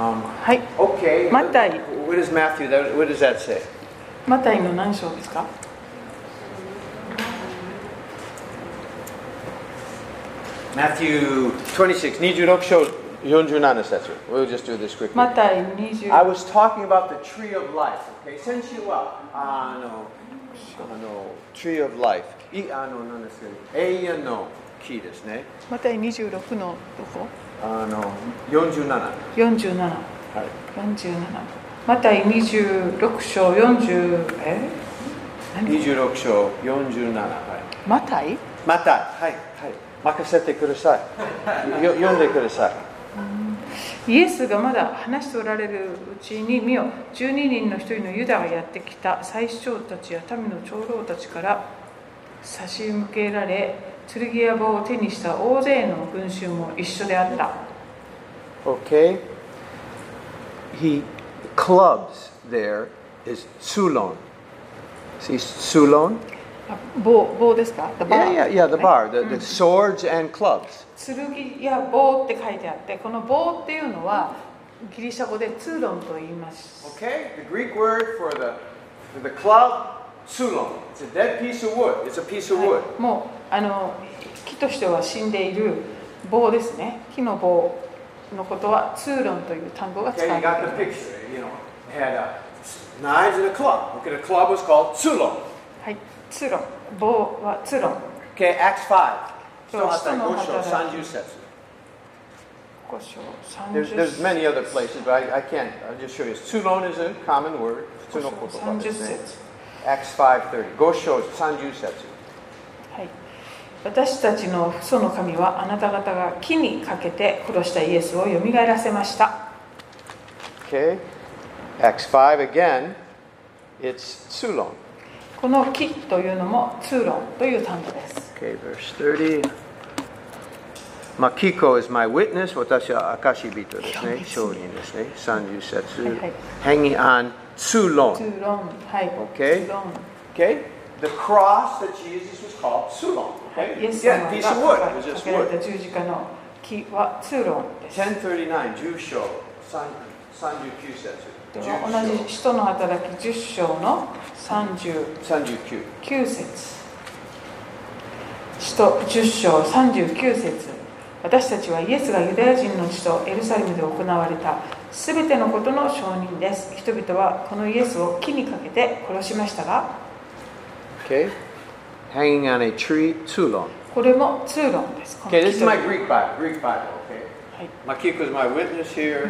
Um, はい okay. Matthew. What does Matthew? That, what does that say? マタイの何章ですか Matthew 26, 26章47節. We'll just do this quickly. マタイ20 I was talking about the tree of life. Okay, 先週はあのあの tree of life いあの何ですか永遠の木ですね。マタイ26のどこ あの47。は ?47 い。47マタイ26章40え？何？26章47。はい。マタイまたはいはい任せてください。よ読んでください。イエスがまだ話しておられるうちに見よ12人の一人のユダがやってきた最首長たちや民の長老たちから差し向けられ剣や棒を手にした大勢の群衆も一緒であった Okay. He clubs there is Sulon. See Sulon? あ棒棒ですか The bar Yeah, yeah, yeah. The bar, the, the swords and clubs. 剣や棒って書いてあってこの棒っていうのはギリシャ語でツーロンと言います Okay. The Greek word for the for the club, Sulon. It's a dead piece of wood. It's a piece of はい wood. もうあの木としては死んでいる棒ですね木の棒のことはツーロンという単語が使 Okay, わ you れ got てい the ます picture. You know, had uh, knives and a club. Okay, the club was called Sulon. はい、ツーロン、棒はツーロン。Okay, Acts 5. そう、So, 使徒の働き。30節.五章 There's, 30 there's many other places, but I, I can't. I'll just show you. Sulon is a common word. 普通の言葉30ですね。節。Acts 5.30. 5章30節。はい。私たちの父祖の神はあなた方が木にかけて殺したイエスをよみがえらせました。Okay. Acts 5 again. It's. この木というのもツーロンという単語です。Okay, verse 30. Makiko is my witness. 私は証人ですね。証人ですね。30節。はいはい。Hanging on ツ Sulon. ーロン、はい。Okay. ツーロン。Okay? The cross that Jesus was called. イエ Okay? ス様 Yeah, が piece of wood. It か was just wood. た十字架の木はツーロンです。1039, 10章39節。同じ使徒の働き10章の30 39 9節使徒10章39節私たちはイエスがユダヤ人の地とエルサレムで行われたすべてのことの証人です人々はこのイエスを木にかけて殺しましたが Okay? Hanging on a tree, Sulon. これも通論です Okay, 木 this is と my Greek Bible. Greek Bible, okay? はい Makiko is my witness here.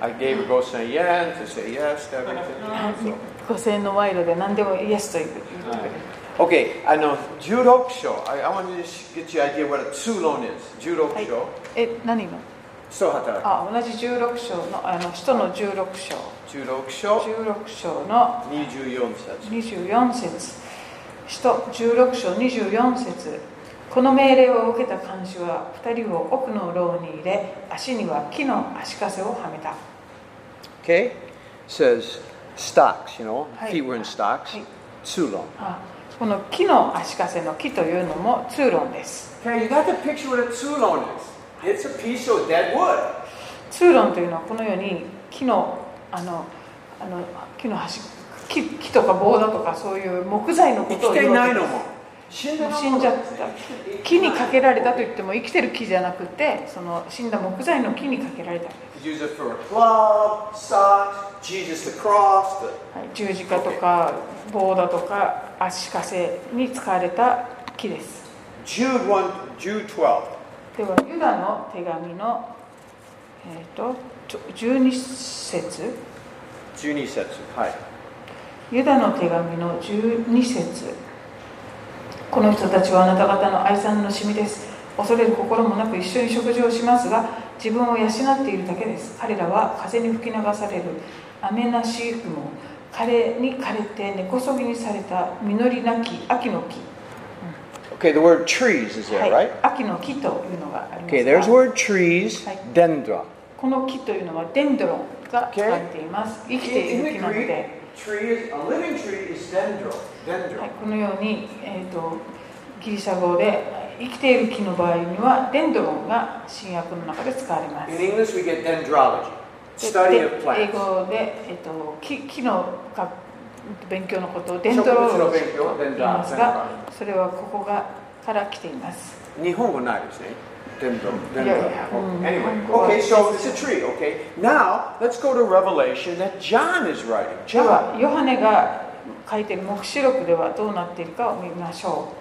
I gave her saying yes to say yes to everything. So. 5000円の賄賂で何でもイエスと言ってくれる Okay, I know Judok show. I, I want to just get you an idea what a Tsulon is. Judok はい show. え何あ同じ16章の,あの使徒の16章。16章 ,16 章の24節。節。使徒16章24節。この命令を受けた漢字は2人を奥の牢に入れ足には木の足かせをはめた。OK says stocks、feet were in stocks、はい、too この木の足かせの木というのも通論です。Okay. It's a piece of dead wood. 通論というのはこのように木のあのあの木の端木木とか棒だとかそういう木材のことを言うわけです死んでもう死んじゃった木にかけられたといっても生きてる木じゃなくてその死んだ木材の木にかけられた Use it for a club, stocks, Jesus the cross, the はい、十字架とか棒だとか足かせに使われた木です Jude 1, Jude 12. ではユダの手紙の、えー、とちょ12節。12節。はい。ユダの手紙の12節。この人たちはあなた方の愛さんのしみです。恐れる心もなく一緒に食事をしますが自分を養っているだけです。彼らは風に吹き流される。雨なし雲彼に枯れて根こそぎにされた実りなき秋の木 Okay, the word trees is は there, い right?、秋の木というのがあります Okay, が there's word trees, dendron. この木というのはデンドロンが使われています生きてい In, る木 the なので tree is a living tree is dendron. は Dendron. い、このように、えー、とギリシャ語で生きている木の場合にはデンドロンが新約の中で使われます In English, we get dendrology. で study of で英 plants. 語で、えっと、木木のか勉強のことをデンの勉強ーと言いますがそれはここがから来ています。日本語ないですね。Anyway, 日本語は okay, so it's a tree, okay? Now, let's go to Revelation that John is writing. John, ヨハネが書いている黙示録ではどうなっているかを見ましょ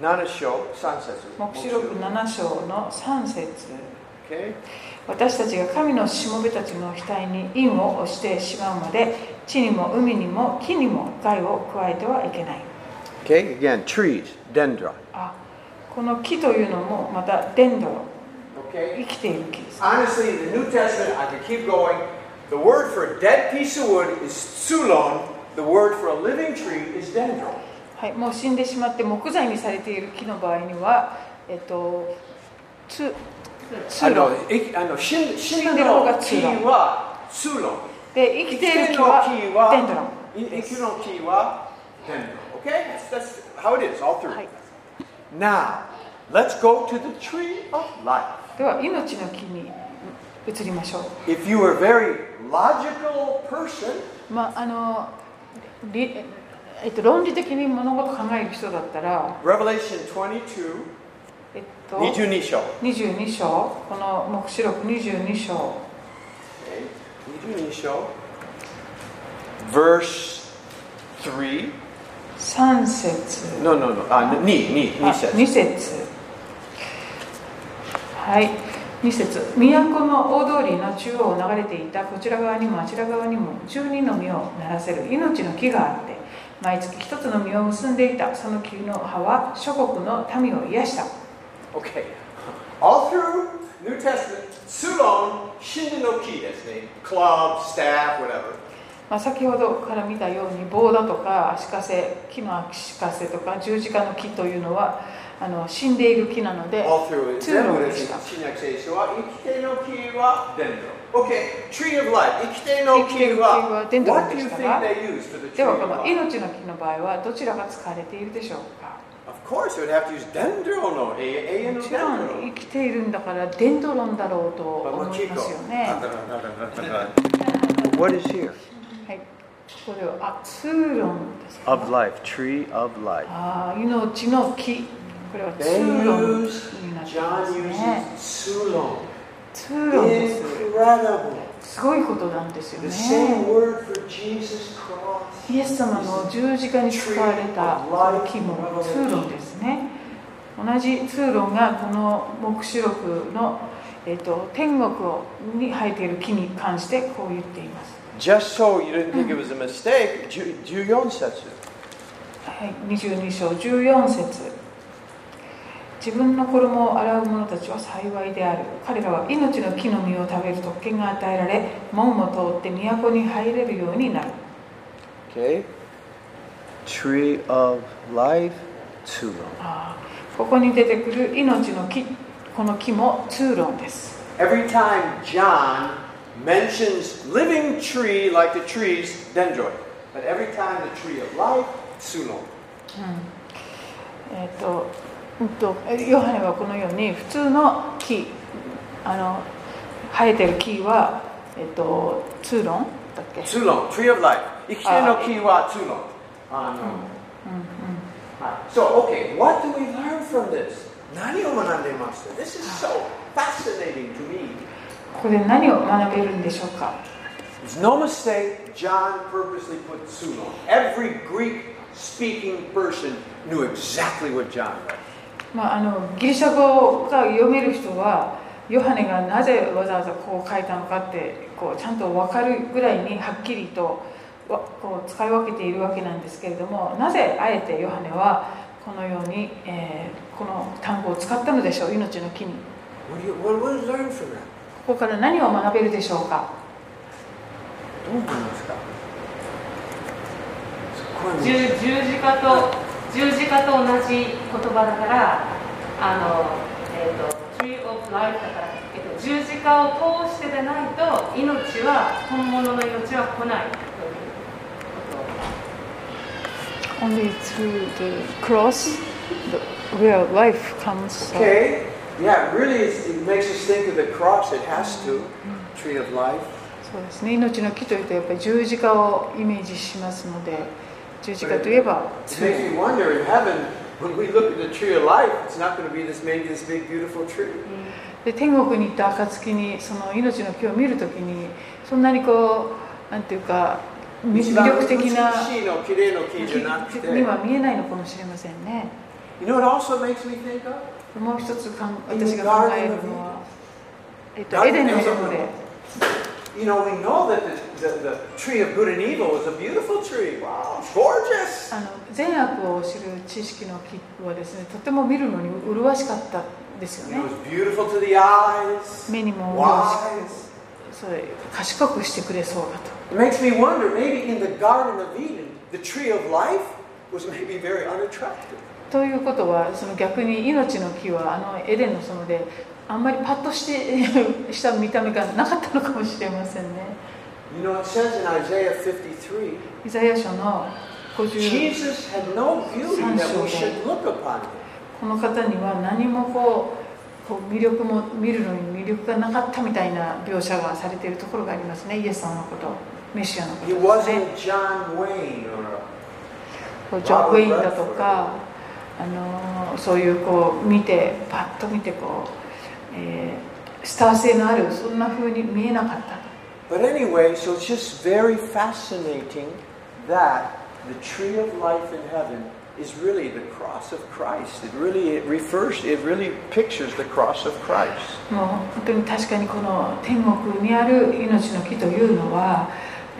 Nana show, sunset. う黙示録7章の3節。Okay? 私たちが神のしもべたちの額に印を押してしまうまで地にも海にも木にも害を加えてはいけない Okay, again, trees, dendron. あこの木というのもまたデンドロ Okay? 生きている木です Honestly, the New Testament, I could keep going. The word for a dead piece of wood is sulon. The word for a living tree is dendron. はい、もう死んでしまって木材にされている木の場合には、えっと、ツツーロン I know, あの死ん死んだ死んでる方がの木はスーロン。で生きている木はデンドロン生きの木はデンドロン。Okay? That's, that's how it is, all through. はい Now, let's go to the tree of life. では命の木に移りましょう If you are a very logical person, まああのりえっと、論理的に物事を考える人だったら、Revelation 22, えっと、22章。22章。この黙示録22章。Okay? 22章。Verse 3. 3節。No, no, no. あ、2、2、あ2節。2節。はい。2節。都の大通りの中央を流れていた。こちら側にもあちら側にも12の実をならせる。命の木があって毎月一つの実を結んでいた。その木の葉は諸国の民を癒した Okay. All through New Testament, Sulon, Shindanoki ですね。Club, staff, whatever. まあ、先ほどから見たように棒だとか足かせ木の足かせとか十字架の木というのはあの死んでいる木なので.通路でした。新約聖書は生きての木はデンドロン。Okay. Tree of life. 生きての木は生きての木はデンドロン What do でしたがではこの?命の木の場合はどちらが使われているでしょうか？もちろん生きているんだからデンドロンだろうと思いますよね。What is here? これはアツーです。Of life, tree of life. ああ、命の木。これはツーロンな、ジョーロン。ツーロン。すごいことなんですよ The same ね.イエス様の十字架に使われた木もツーロンですね同じツーロンがこの黙示録の、えっと天国をに生えている木に関してこう言っています Just so you didn't think it was a mistake, 14節。はい、22章14節自分の衣を洗う者たちは幸いである彼らは命の木の実を食べる特権が与えられ門を通って都に入れるようになる Okay? Tree of life. あーここに出てくる命の木この木もツーロンです Every time John mentions living tree like the trees, dendron. But every time the tree of life, Sulon. えっ、と,、うん、とえヨハネはこのように普通の木あの生えてる木は、えっとツーロンだっけ、Sulon, tree of life. Ikite no ki wa Sulon. Ah, うん no. うん、Hi. So, okay, what do we learn from this? 何を学んでいますか This is so fascinating to me. ここで何を学べるんでしょうか It's no mistake, John purposely put Sulon. Every Greek speaking person knew exactly what John read. まあ、あのギリシャ語が読める人はヨハネがなぜわざわざこう書いたのかってこうちゃんと分かるぐらいにはっきりとわこう使い分けているわけなんですけれどもなぜあえてヨハネはこのように、えーこの単語を使ったのでしょう命の木に?ここから何を学べるでしょうか？どう思いますか？十十字架と十字架と同じ言葉だからあの、えー、と Tree of Life だから、えー、と十字架を通してでないと命は本物の命は来ないということ Only through the cross where life comes Okay, yeah, really, it's, it makes us think of the cross. It has to. Tree of life. そうですね命の木というとやっぱり十字架をイメージしますので十字架といえば。天国に行った暁にその命の木を見るときにそんなにこうなんていうか魅力的な木には見えないのかもしれませんね。もう一つ私が考えるのはえっとエデンのと園で。You know, we know that the, the, the tree of good and evil is a beautiful tree. Wow, it's gorgeous. あの善悪を知る知識の木はですねとても見るのに麗しかったですよ It ね was beautiful to the eyes, 目にも麗し.くそれ賢くしてくれそうだと It makes me wonder maybe in the Garden of Eden, the tree of life was maybe very unattractive. ということはその逆に命の木はあのエデンの園であんまりパッとしてした見た目がなかったのかもしれませんね。You know, it says in Isaiah 53, イザヤ書の50 Jesus had no beauty that we should look upon. him. この方には何もこうこう魅力も見るのに魅力がなかったみたいな描写がされているところがありますね。イエス様のことメシアのこ He とですね。Wasn't John Wayne or こうジョン・ウェインだとかあのそういうこう見てパッと見てこう、えースター性のあるそんな風に見えなかった But anyway, so it's just very fascinating that the tree of life in heaven is really the cross of Christ. It really it refers, it really pictures the cross of Christ. もう本当に確かにこの天国にある命の木というのは、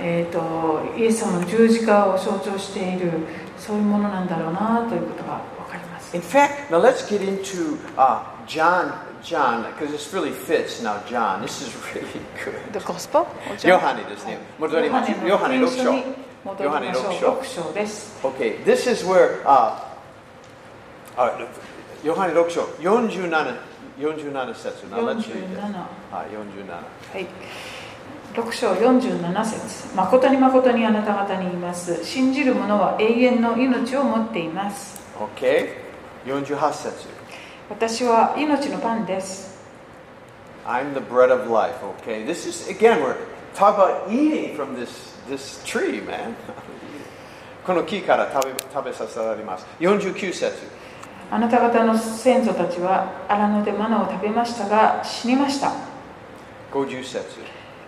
えー、とイエス様の十字架を象徴しているそういうものなんだろうなということが分かります In fact, now let's get into uh, John, John, because this really fits now. John, this is really good. The Gospel? ヨハネですね。戻ります。ヨハネ6章。戻りましょう。6章です。Okay, this is where uh, uh, ヨハネ6章47 47節。Now let's read. 47はい、47。はい。6章47節誠に誠にあなた方に言います。信じる者は永遠の命を持っています。Okay, 48節。私は命のパンです。I'm the bread of life. Okay, this is again we're talking about eating from this this tree, man. この木から食べ食べさせられます。49節。あなた方の先祖たちは荒野でマナを食べましたが死にました。50節。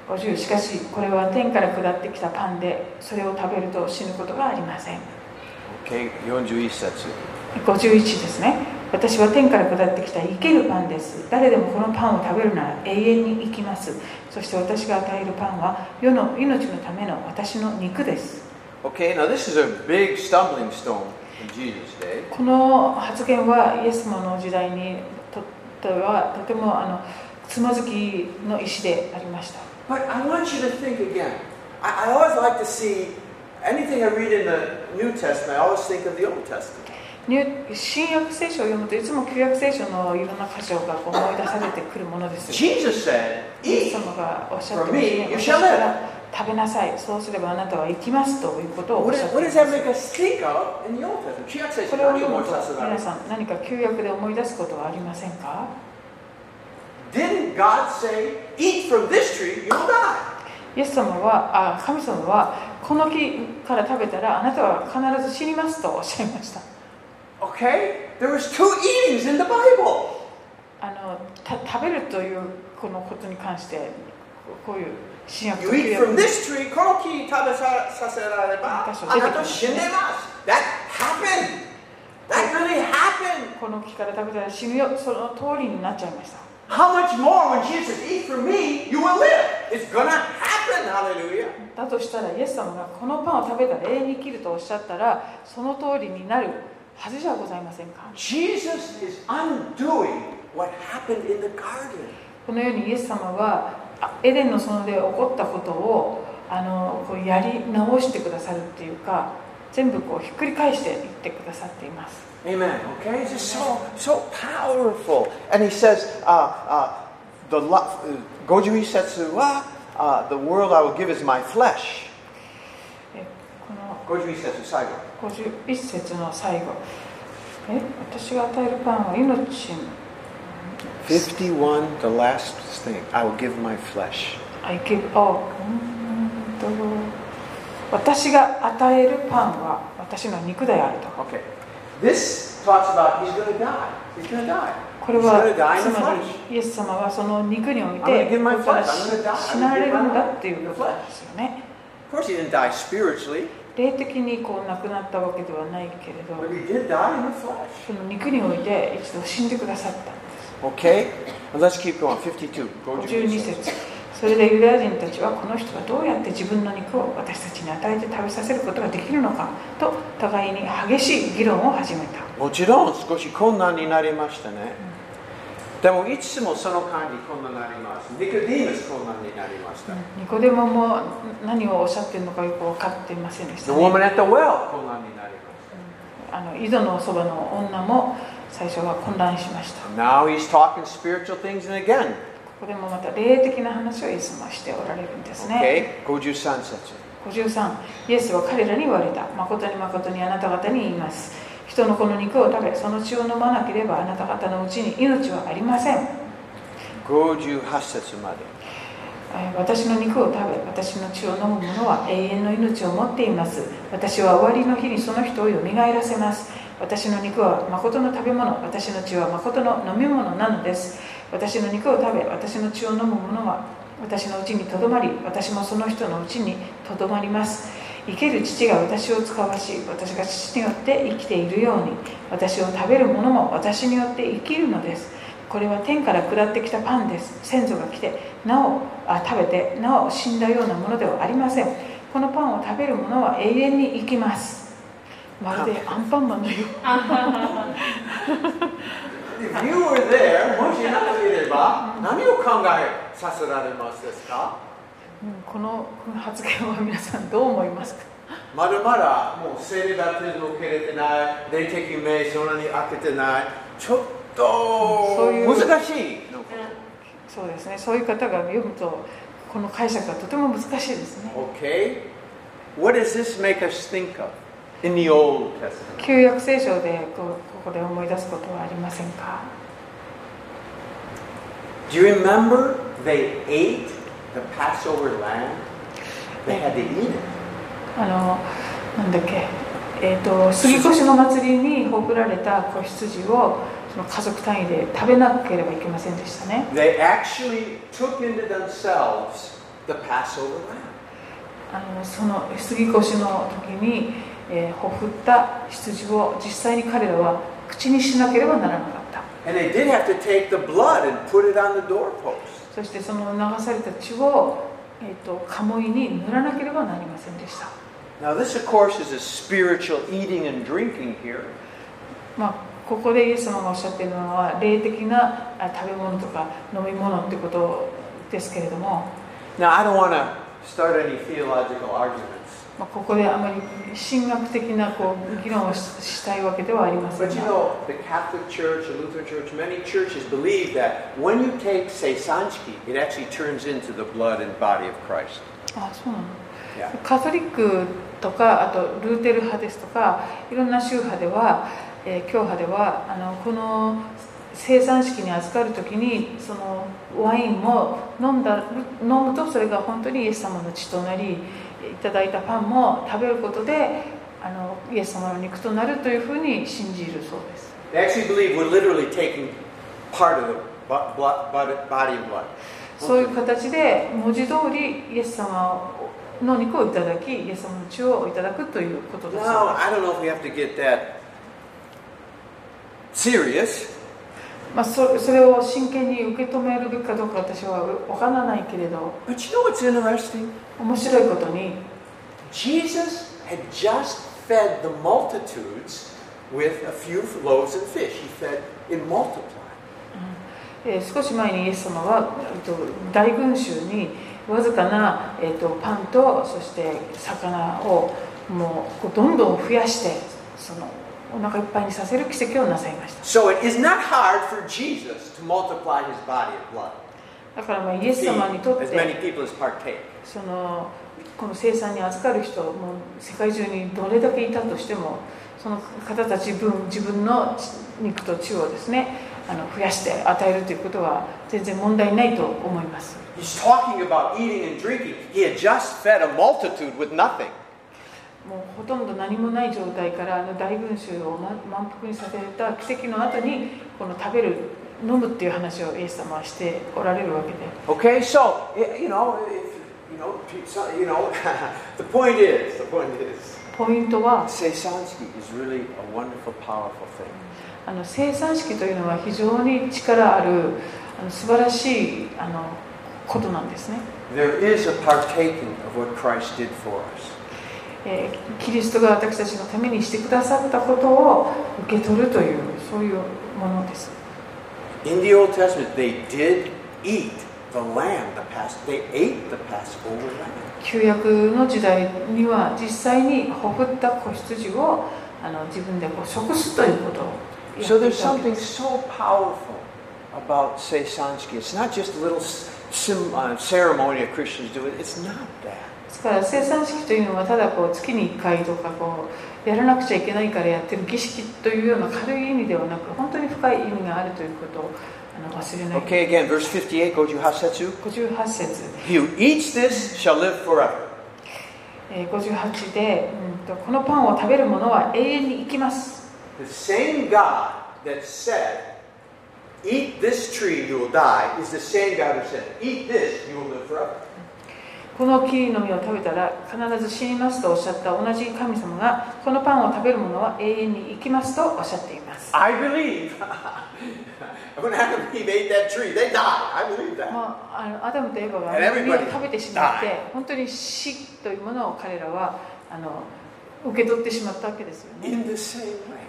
50しかしこれは天から下ってきたパンでそれを食べると死ぬことがありません。Okay, 41節。51ですね私は天から下ってきた生けるパンです誰でもこのパンを食べるなら永遠に生きますそして私が与えるパンは世の命のための私の肉です Okay, now this is a big stumbling stone in Jesus' day. この発言はイエス様の時代にとってはとてもあのつまずきの石でありました But I want you to think again. I, I always like to see anything I read in the New Testament, I always think of the Old Testament. 新約聖書を読むといつも旧約聖書のいろんな箇所が思い出されてくるものです Jesus said, イエス.様がおっしゃってますか.ら食べなさいそうすればあなたは生きますということをおっしゃってますこれを読むと皆さん何か旧約で思い出すことはありませんか？Didn't God say, eat from this tree, you'll die? イエス様はあ神様はこの木から食べたらあなたは必ず死にますとおっしゃいました Okay? There was two eatings in the Bible. あのた食べるというこのことに関してこういう新約 You eat 約 from this tree, この木食べささせられば、あなた死んでます。That happened. That really happened. この木から食べたら死ぬよその通りになっちゃいました How much more when Jesus eat from me, you will live. It's gonna happen. Hallelujah. だとしたらイエス様がこのパンを食べたら永遠に生きるとおっしゃったらその通りになるはずじゃございませんか Jesus is undoing what happened in the garden. このようにイエス様はあエデンの園で起こったことをあのこうやり直してくださるっていうか全部こうひっくり返していってくださっています Amen. Okay, it's just so so powerful. And he says, uh, uh, the lo- uh, Goju Isetsu wa, uh, the world I will give is my flesh. えこの Goju Isetsu 最後。51節の最後え私が与えるパンは命 51, the last thing, I will give my flesh. I give あうんと私が与えるパンは私の肉であると Okay. This talks about he's going to die. He's going to die. これはつま.りイエス様はその肉において.死なれるんだっていうことですよね Of course, he didn't die spiritually, 霊的にこう亡くなったわけではないけれど.その肉において一度死んでくださったんです Okay, let's keep going. 52. Go to 52節それでユダヤ人たちはこの人がどうやって自分の肉を私たちに与えて食べさせることができるのかと互いに激しい議論を始めたもちろん少し困難になりましたね。でもいつもその間に困難になります。ニコディムス困難になりました。ニコデモも何をおっしゃってるのかよく分かっていませんでし The た、ね、woman at the well 困難になりまあの井戸のそばの女も最初は混乱しましたした。Now he's talking spiritual things and again. ここでもまた霊的な話をイエス様はしておられるんですね、Okay, 53節。53イエスは彼らに言われた誠に誠にあなた方に言います人のこの肉を食べその血を飲まなければあなた方のうちに命はありません。58節まで。えー私の肉を食べ私の血を飲む者は永遠の命を持っています。私は終わりの日にその人をよみがえらせます。私の肉は誠の食べ物私の血は誠の飲み物なのです。私の肉を食べ私の血を飲む者は私のうちにとどまり私もその人のうちにとどまります生ける父が私を使わし私が父によって生きているように私を食べる者も私によって生きるのです。これは天から下ってきたパンです。先祖が来てなおあ食べてなお死んだようなものではありません。このパンを食べる者は永遠に生きます。まるでアンパンマンのよう。If you were there, もしいなければ何を考えさせられますですか？うんこの発言は皆さんどう思いますか？まだまだもう聖霊バプテスマを受けれてない、霊的目そんなに開けてない、ちょっと難しいそうですね。そういう方が読むとこの解釈がとても難しいですね。Okay? What does this make us think of in the Old Testament? 旧約聖書でこうここで思い出すことはありませんか？Do you remember they ate the Passover lamb? They had to eat it. あのなんだっけえー、と杉越の祭りにほぐられた子羊をその家族単位で食べなければいけませんでしたね They actually took into themselves the Passover lamb. あのその杉越の時に、えーほふった羊を実際に彼らは口にしなければならなかった And they did have to take the blood and put it on the doorpost. そしてその流された血を、えー、と鴨居に塗らなければなりませんでした Now, this, of course, is a spiritual eating and drinking here. まあ、ここでイエス様がおっしゃっているのは霊的なあ食べ物とか飲み物ってことですけれども、Now, I don't want to start any theological arguments, まあ、ここであまり神学的なこう議論をし,たいわけではありませんが。あ、そうなの、カトリックとか、あとルーテル派ですとか、いろんな宗派では、え、教派では、あのこの生産式に預かるときに、そのワインも飲,んだ飲むと、それが本当にイエス様の血となり、いただいたパンも食べることで、あのイエス様の肉となるというふうに信じるそうです。そういう形で文字通りイエス様の肉をいただき、イエス様の血をいただくということです。まあ、そそれを真剣に受け止めるべきかどうか私は分からないけれど but you know what's interesting? 面白いことに Jesus had just fed the multitudes with a few loaves and fish. He fed in multiply. えー少し前にイエス様は、えっと、大群衆にわずかな、えっと、パンとそして魚をもうどんどん増やしてそのお腹いっぱいにさせる奇跡をなさいました。だから、イエス様にとって、そのこの生産に預かる人、もう世界中にどれだけいたとしても、その方たち分、自分の肉と血をですね、あの増やして与えるということは全然問題ないと思います。もうほとんど何もない状態からあの大群衆を満満腹にさせた奇跡の後にこの食べる飲むっていう話をイエス様はしておられるわけで Okay, so you know, if, you know, so- you know, the point is, the point is, ポイントは Seisansky is really a wonderful, powerful thing. あの生産式というのは非常に力あるあの素晴らしいあのことなんですね、There is a partaking of what Christ did for us. えーキリストが私たちのためにしてくださったことを受け取るというそういうものです In the Old Testament, they did eat the lamb, the past. They ate the Passover lamb. 旧約の時代には実際にほふった子羊をあの自分でこう食すということをや So ってい there's たわけ something です so powerful about Seisansky. It's not just a little sim, uh, ceremony that Christians do. It's not that. ですから生産式というのはただこう月に1回とかこうやらなくちゃいけないからやってる儀式というような軽い意味ではなく本当に深い意味があるということをあの忘れない Okay, again, verse 58, Goju Hasetsu. 58節 He who eats this shall live forever. えー58で、うんと「このパンを食べる者は永遠に生きます」The same God that said, Eat this tree, you will die, is the same God who said, Eat this, you will live forever. この木の実を食べたら必ず死にますとおっしゃった同じ神様がこのパンを食べる者は永遠に生きますとおっしゃっています I believe. when Adam and Eve ate that tree, they died. I believe that. まあ、あのアダムとエバが And 実を食べてしまって.本当に死というものを彼らはあの受け取ってしまったわけですよね In the same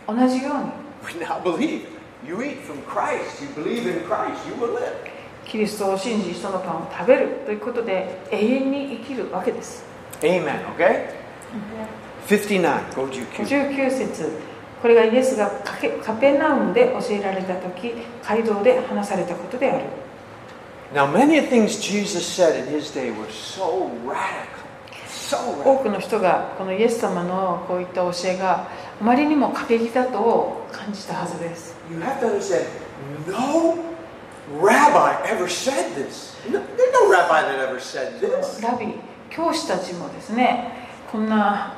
way. 同じように We now believe. You eat from Christ, you believe in Christ, you will live. キリストを信じそのパンを食べるということで永遠に生きるわけです Amen, okay? 59, go to 59節これがイエスがカペナウムで教えられた時街道で話されたことである Now, many things Jesus said in his day were so radical. 多.くの人がこのイエス様のこういった教えがあまりにも過激だと感じたはずです You have to understand, no rabbi ever said this. No, there's no rabbi that ever said this. ラビ教師たちもですねこんな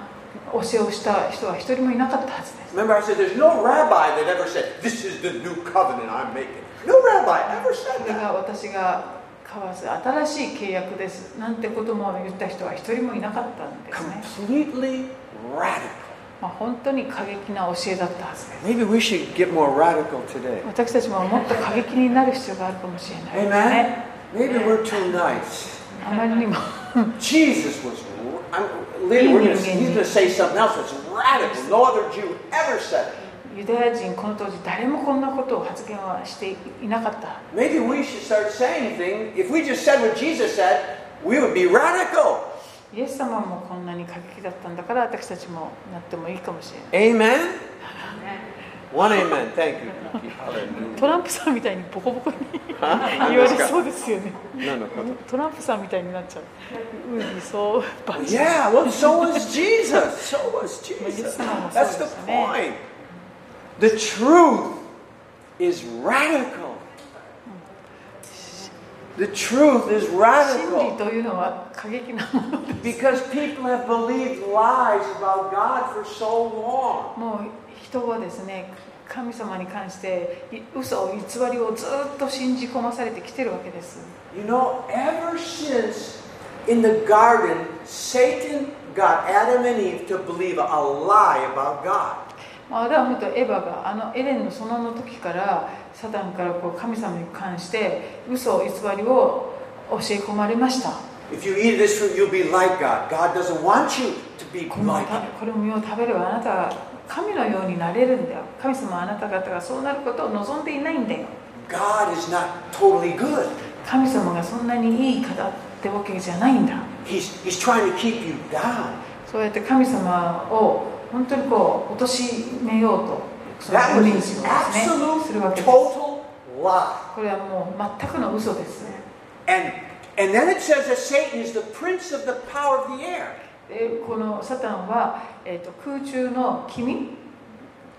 教えをした人は一人もいなかったはずです Remember, I said there's no rabbi that ever said, This is the new covenant I'm making. No rabbi ever こ said れ that. が私が交わす新しい契約ですなんてことも言った人は一人もいなかったんですね、Completely radical. まあ、本当に過激な教えだったはずです Maybe we should get more radical today. 私たちももっと過激になる必要があるかもしれないね Maybe we're too nice. あまりにも Jesus was. I'm, later we're gonna, he's going to say something else that's radical. No other Jew ever said it. ユダヤ人この当時誰もこんなことを発言はしていなかった Maybe we should start saying things. If we just said what Jesus said, we would be radical. イエス様もこんなに過激だったんだから私たちもなってもいいかもしれない Amen? One amen. Thank you. トランプさんみたいにボコボコに?言われそうですよね.トランプさんみたいになっちゃううんそう Yeah, well, so was Jesus. So was Jesus. That's the point. The truth is radical. The truth is 真理 radical というのは過激なもの because people have believed lies about God for so long. もう人はですね神様に関してい嘘偽りをずっと信じ込まされてきてるわけです You know, ever since in the garden, Satan got Adam and Eve to believe a lie about God. まあアダムとエヴァがあのエレンの園の時からサタンからこう神様に関して嘘偽りを教え込まれました If you eat this fruit, you'll be like God. God doesn't want you to be この like た Him. これを実を食べればあなたは神のようになれるんだよ神様はあなた方がそうなることを望んでいないんだよ God is not totally good. 神様がそんなにいい方ってわけじゃないんだ He's, he's trying to keep you down. そうやって神様を本当にこう貶めようとその That イ was メージをですねするわけです.これはもう全くの嘘です And, and then it says that Satan is the prince of the power of the air. でこのサタンは、えー、と空中の君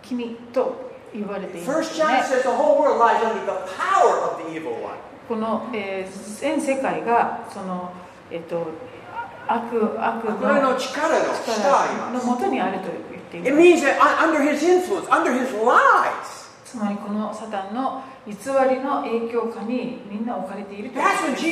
君と言われていますね。says the whole world lies under the power of the evil one. この、えー全世界がその、えっと悪悪の,力の力のもとにあると言っていま。つまりこのサタンの偽りの影響下にみんな置かれているということです。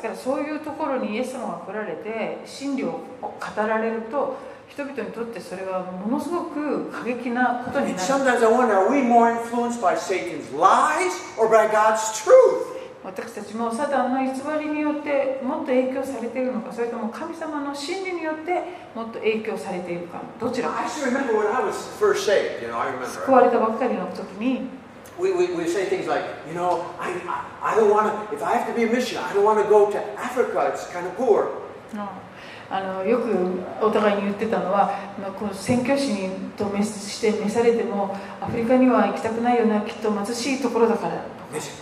からそういうところにイエス様が来られて真理を語られると人々にとってそれはものすごく過激なことになる。私たちもサタンの偽りによってもっと影響されているのかそれとも神様の真理によってもっと影響されているか。どちらか you know, 救われたばっかりの時に。We, we, we say things like you know I, I, I don't want to if I have to be a mission I don't want to go to Africa it's kind of poor あのよくお互いに言ってたのは、この宣教師にとめして召されても、アフリカには行きたくないような、きっと貧しいところだから。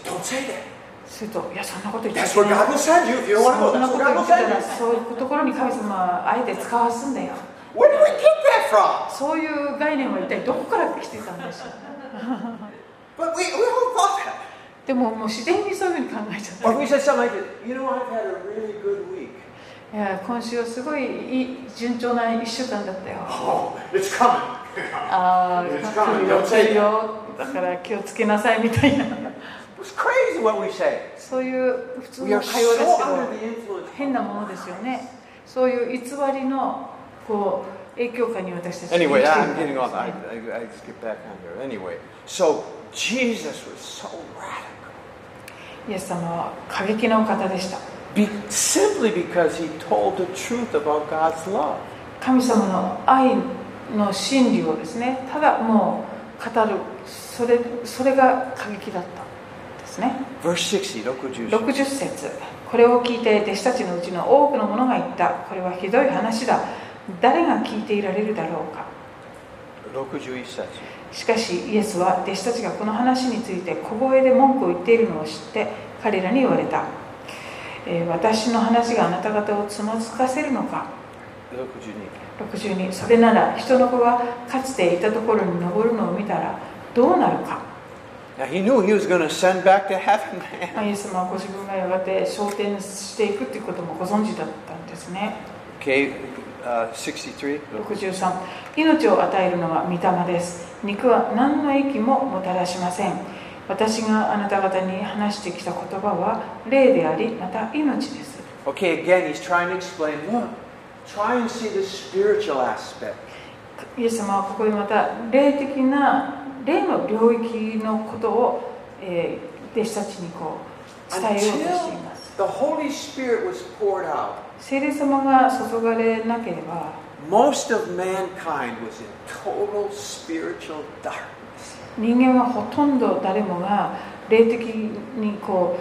Don't say でするといやそんなこと言ってない。そ。ういうところに神様はあえて使わすんだよ。そういう概念は一体どこから来てたんでしょうでももう自然にそういうふうに考えちゃった。今週はすごい,い順調な1週間だったよ。Oh, it's いい、よ。だから気をつけなさいみたいな。It's crazy what we say. そういう普通 We の are 会話です so け under ど the influence. 変なものですよねそういう偽りのこう影響下に私たち Anyway, 生 I'm getting る off. ん I, I, I just get back on here. Anyway, so Jesus was so radical. イエス様は過激なお方でした Be, simply because he told the truth about God's love. 神様の愛の真理をですねただもう語るそれそれが過激だったんですね。Verse 60, 60. 60節。これを聞いて弟子たちのうちの多くの者が言った。これはひどい話だ。誰が聞いていられるだろうか。61節。しかしイエスは弟子たちがこの話について小声で文句を言っているのを知って彼らに言われた、えー私の話があなた方をつまずかせるのか。62. 62それなら人の子がかつていたところに登るのを見たらどうなるか he knew he was going to send back to heaven. イエス様はご自分がやがて昇天していくということもご存知だったんですね Okay, uh, 63. 63命を与えるのは御霊です肉は何の益ももたらしません私があなた方に話してきた言葉は霊でありまた命です Okay, again, he's trying to explain look, try and see the spiritual aspect. イエス様はここでまた霊的な霊の領域のことを、えー弟子たちにこう伝えようとしています。The Holy Spirit was poured out, 聖霊様が注がれなければ most of mankind was in total spiritual darkness. 人間はほとんど誰もが霊的にこ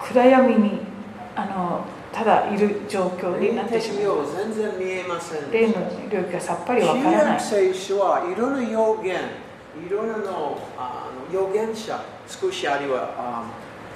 う暗闇にあのただいる状況になってしまう霊の領域がさっぱりわからない。旧約聖書はいろんな予言、いろんなのあの預言者、少しあるいはあ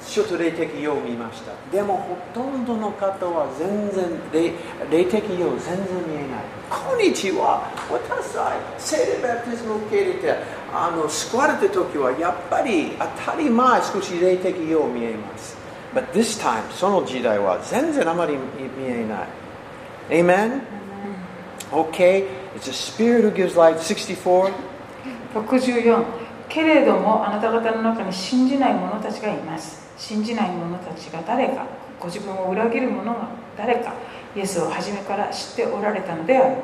ちょっと霊的用を見ました。でもほとんどの方は全然霊霊的用全然見えない。今日は私は聖霊バプテスマを受け入れてあの救われた時はやっぱり当たり前少し霊的用見えます。But this time その時代は全然あまり見えない。Amen? Okay, it's a spirit who gives light. 64. 64けれどもあなた方の中に信じない者たちがいます。信じない者たちが誰か。ご自分を裏切る者が誰か。イエスを初めから知っておられたのである。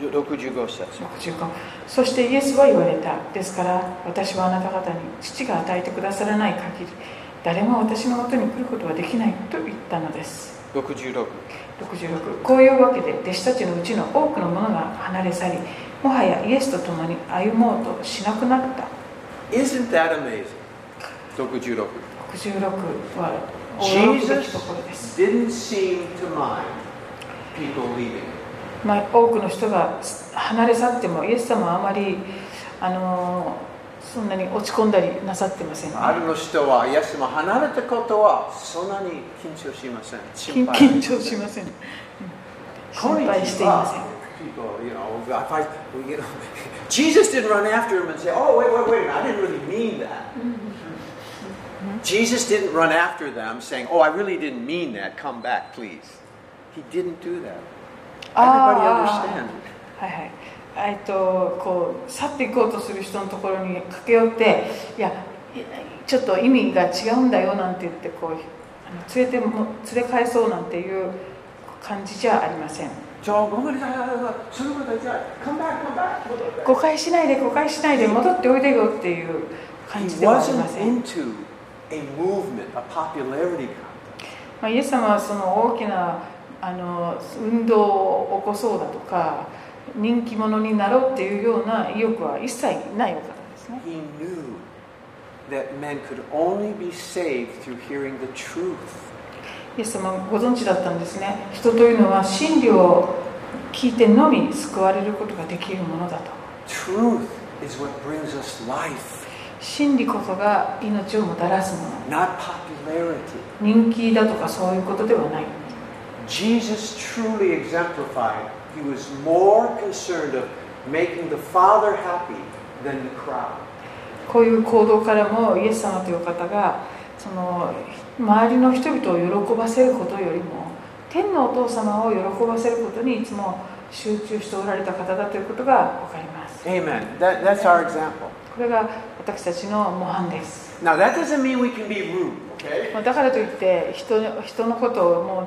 65節。65そしてイエスは言われた。ですから私はあなた方に父が与えてくださらない限り誰も私のもとに来ることはできないと言ったのです。66. 66こういうわけで弟子たちのうちの多くの者が離れ去りもはやイエスと共に歩もうとしなくなった Isn't that amazing? 66. 66は驚くべきところです Jesus didn't seem to mind people leaving. まあ、多くの人が離れ去ってもイエス様はあまりあのそんなに落ち込んだりなさってませんねあるの人は、イエスも離れたことはそんなに緊張しません。緊張しません心配していません people, you know, if I, you know, Jesus didn't run after him and say, "Oh, wait, wait, wait a minute, I didn't really mean that." Jesus didn't run after them saying, "Oh, I really didn't mean that. Come back, please." He didn't do that. Everybody understand. はいはいえっとこう去っていこうとする人のところに駆け寄っていやちょっと意味が違うんだよなんて言ってこうあの連れても連れ返そうなんていう感じじゃありません 誤解しないで誤解しないで戻っておいでよっていう感じではありません。イエス様はその大きなあの運動を起こそうだとか人気者になろうっていうような意欲は一切ないわけですね。イエス様ご存知だったんですね。人というのは真理を聞いてのみ救われることができるものだと。真理こそが命をもたらすもの。人気だとかそういうことではない。Jesus truly exemplified, he was more concerned of making the Father happy than the crowd. こういう行動からも、イエス様という方が、その、周りの人々を喜ばせることよりも天のお父様を喜ばせることにいつも集中しておられた方だということが分かります Amen. That, that's our example. これが私たちの模範です Now, that doesn't mean we can be rude, okay? まあだからといって人人のことをもう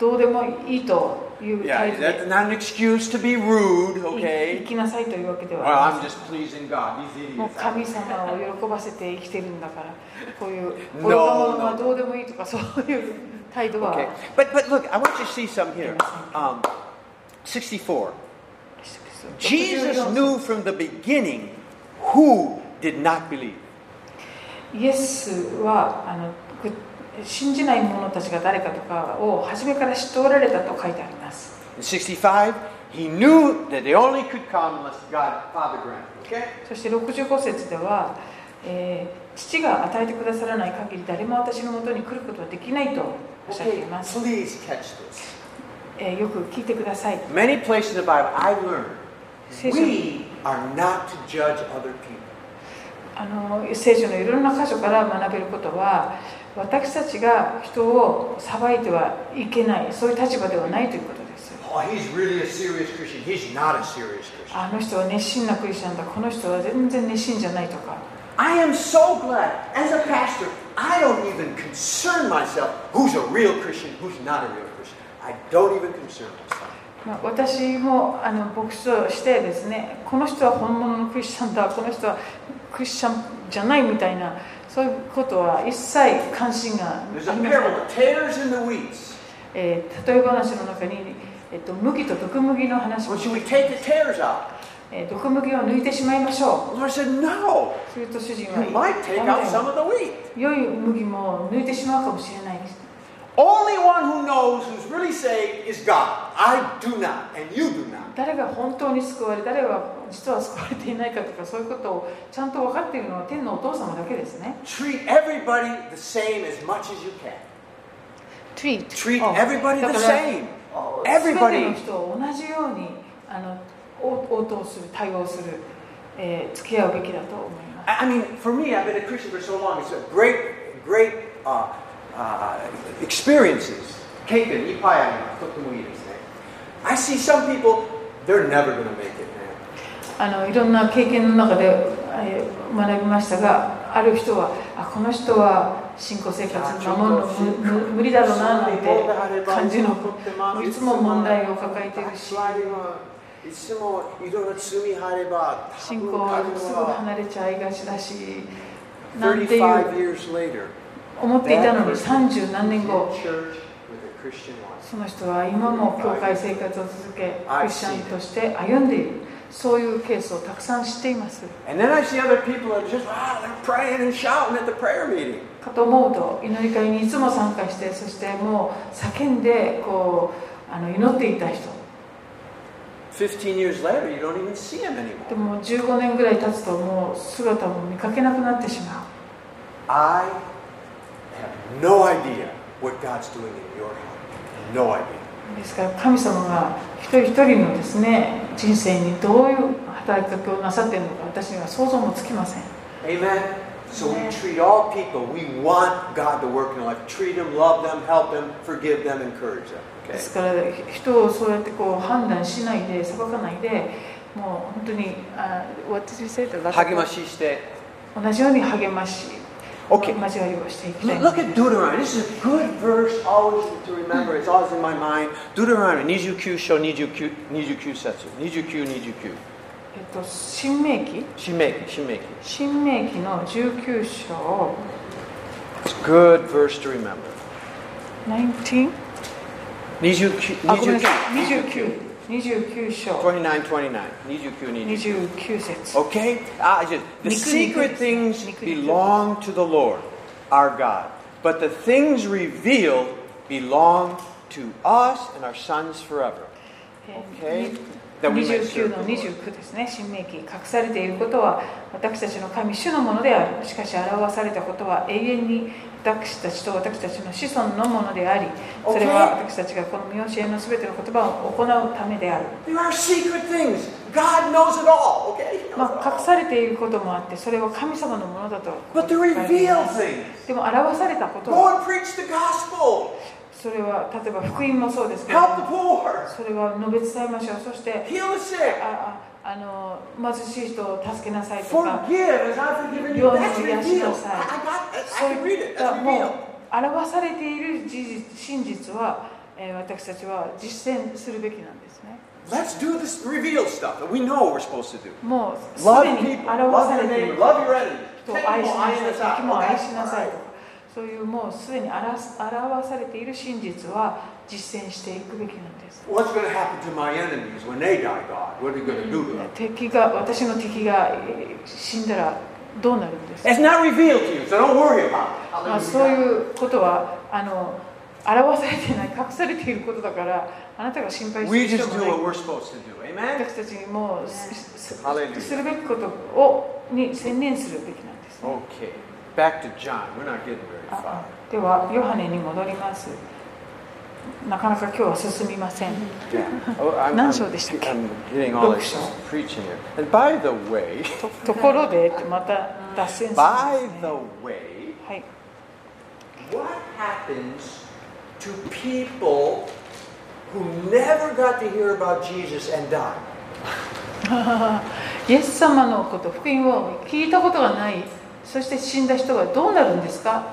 どうでもいいと いう態 Yeah, 度 that's で not an excuse to be rude, い生 okay? きなさいというわけで Well, はあり I'm ません just pleasing God. These もう idiots. 神様を喜ばせて生きてるんだからこういう No, 愚か者はどうでもいいとかそういう態度は Okay, but but look, I want you to see some here. Um, 64. Jesus knew from the beginning who did not believe. イエスはあのぐ 信じない者たちが誰かとかを初めから知っておられたと書いてあります In 65, he knew that they only could come unless God, Father granted. Okay? そして65節では、えー父が与えてくださらない限り誰も私のもとに来ることはできないとおっしゃってい Okay, ます、please catch this. えーよく聞いてください Many places in the Bible I've learned we are not to judge other people. あの聖書のいろんな箇所から学べることは私たちが人を裁いてはいけないそういう立場ではないということです Oh, he's really a serious Christian. He's not a serious Christian. あの人は熱心なクリスチャンだこの人は全然熱心じゃないとか I am so glad, as a pastor, I don't even concern myself who's a real Christian, who's not a real Christian. I don't even concern myself. まあ私もあの牧師としてですねこの人は本物のクリスチャンだこの人はクリスチャンじゃないみたいなそういうことは一切関心がありません.えー例え話の中に、えっと、麦と毒麦の話も毒麦を抜いてしまいましょ Lord said, No. うすると主人は.良い麦も抜いてしまうかもしれないです Only one who knows who's really saved is God. I do not, and you do not. 誰が本当に救われ誰が実は救われていないかとかそういうことをちゃんと分かっているのは天のお父様だけですね Treat everybody the same as much as you can. treat Treat あ everybody だ the から same. 全 Everybody ての人を同じようにあの応応答する対応する、えー付き合うべきだと思います I I mean, for me, I've been a Christian for so long. It's a great, great uh, uh, experiences. Taken, ipaya, I see some people, they're never going to make it, man. あのいろんな経験の中で、えー学びましたがある人はあこの人は信仰生活守るの無理だろうななんて感じのいつも問題を抱えているしいつもいろんな罪入れば信仰をすぐ離れちゃいがちだし35なんていう years later 思っていたのに三十何年後その人は今も教会生活を続けクリスチャンとして歩んでいる。そういうケースをたくさん知っています。かと思うと祈り会にいつも参加してそしてもう叫んでこうあの祈っていた人。でも15年ぐらい経つともう姿も見かけなくなってしまう。No idea what God's doing in your heart. No idea. ですから神様が一人一人のですね人生にどういう働きかけをなさっているのか私には想像もつきません Amen. So we treat all people. We want God to work in their life. Treat them, love them, help them, forgive them, encourage them. で Okay. すから人をそうやってこう判断しないで裁かないでもう本当にあ What did you say? 励ましして。同じように励まし Okay. 交わりをしていきたい Look at Deuteronomy. This is a good verse always to remember. It's always in my mind. Deuteronomy 29章29 29節。29、29。えっと新明記新明記、新明記。新明記の19章 It's a good verse to remember. 19? 29、あごめんなさい29。 29 29章29、29。29、29。29節 Okay? Ah, just, the secret things belong to the Lord, our God. But the things revealed belong to us and our sons forever. え Okay? ー That we may 29 serve の the Lord. 29ですね新明記隠されていることは私たちの神主のものであるしかし表されたことは永遠に私たちと私たちの子孫のものでありそれは私たちがこの見教えのすべての言葉を行うためである There are secret things. God knows it all, okay? He knows まあ、it 隠.されていることもあってそれは神様のものだと.でも表されたこと Go は and preach the gospel. それは例えば福音もそうですけど.それは述べ伝えましょうそして Heal the sick. あの貧しい人を助けなさいとか、病気を癒しなさい。そういった表されている事実真実は、えー、私たちは実践するべきなんですね。Let's do this reveal stuff that we know we're supposed to do. もうすでに表されている Love your そういうもうすでに表されている真実は実践していくべきなんです。敵が私の敵が死んだらどうなるんです？か、まあそういうことはあの表されてない、隠されていることだから、あなたが心配私たちにもす,す,るべきことをに専念するべきなんです、では、ヨハネに戻ります。なかなか今日は進みません。何章でしたっけ？と,ころで、また脱線します、ね。すが。Yes イエス様のこと、福音を聞いたことがない、そして死んだ人はどうなるんですか？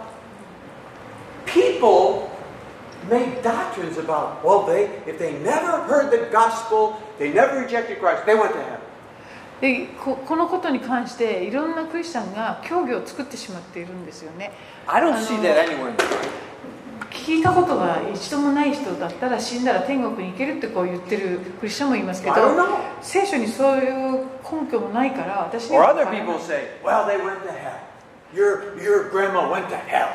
でこ,のことに関していろんなクリスチャンが教義を作ってしまっているんですよね。聞いたことが一度もない人だったら死んだら天国に行けるってこう言ってるクリスチャンもいますけど聖書にそういう根拠もないから私には分かない。Your, your grandma went to hell.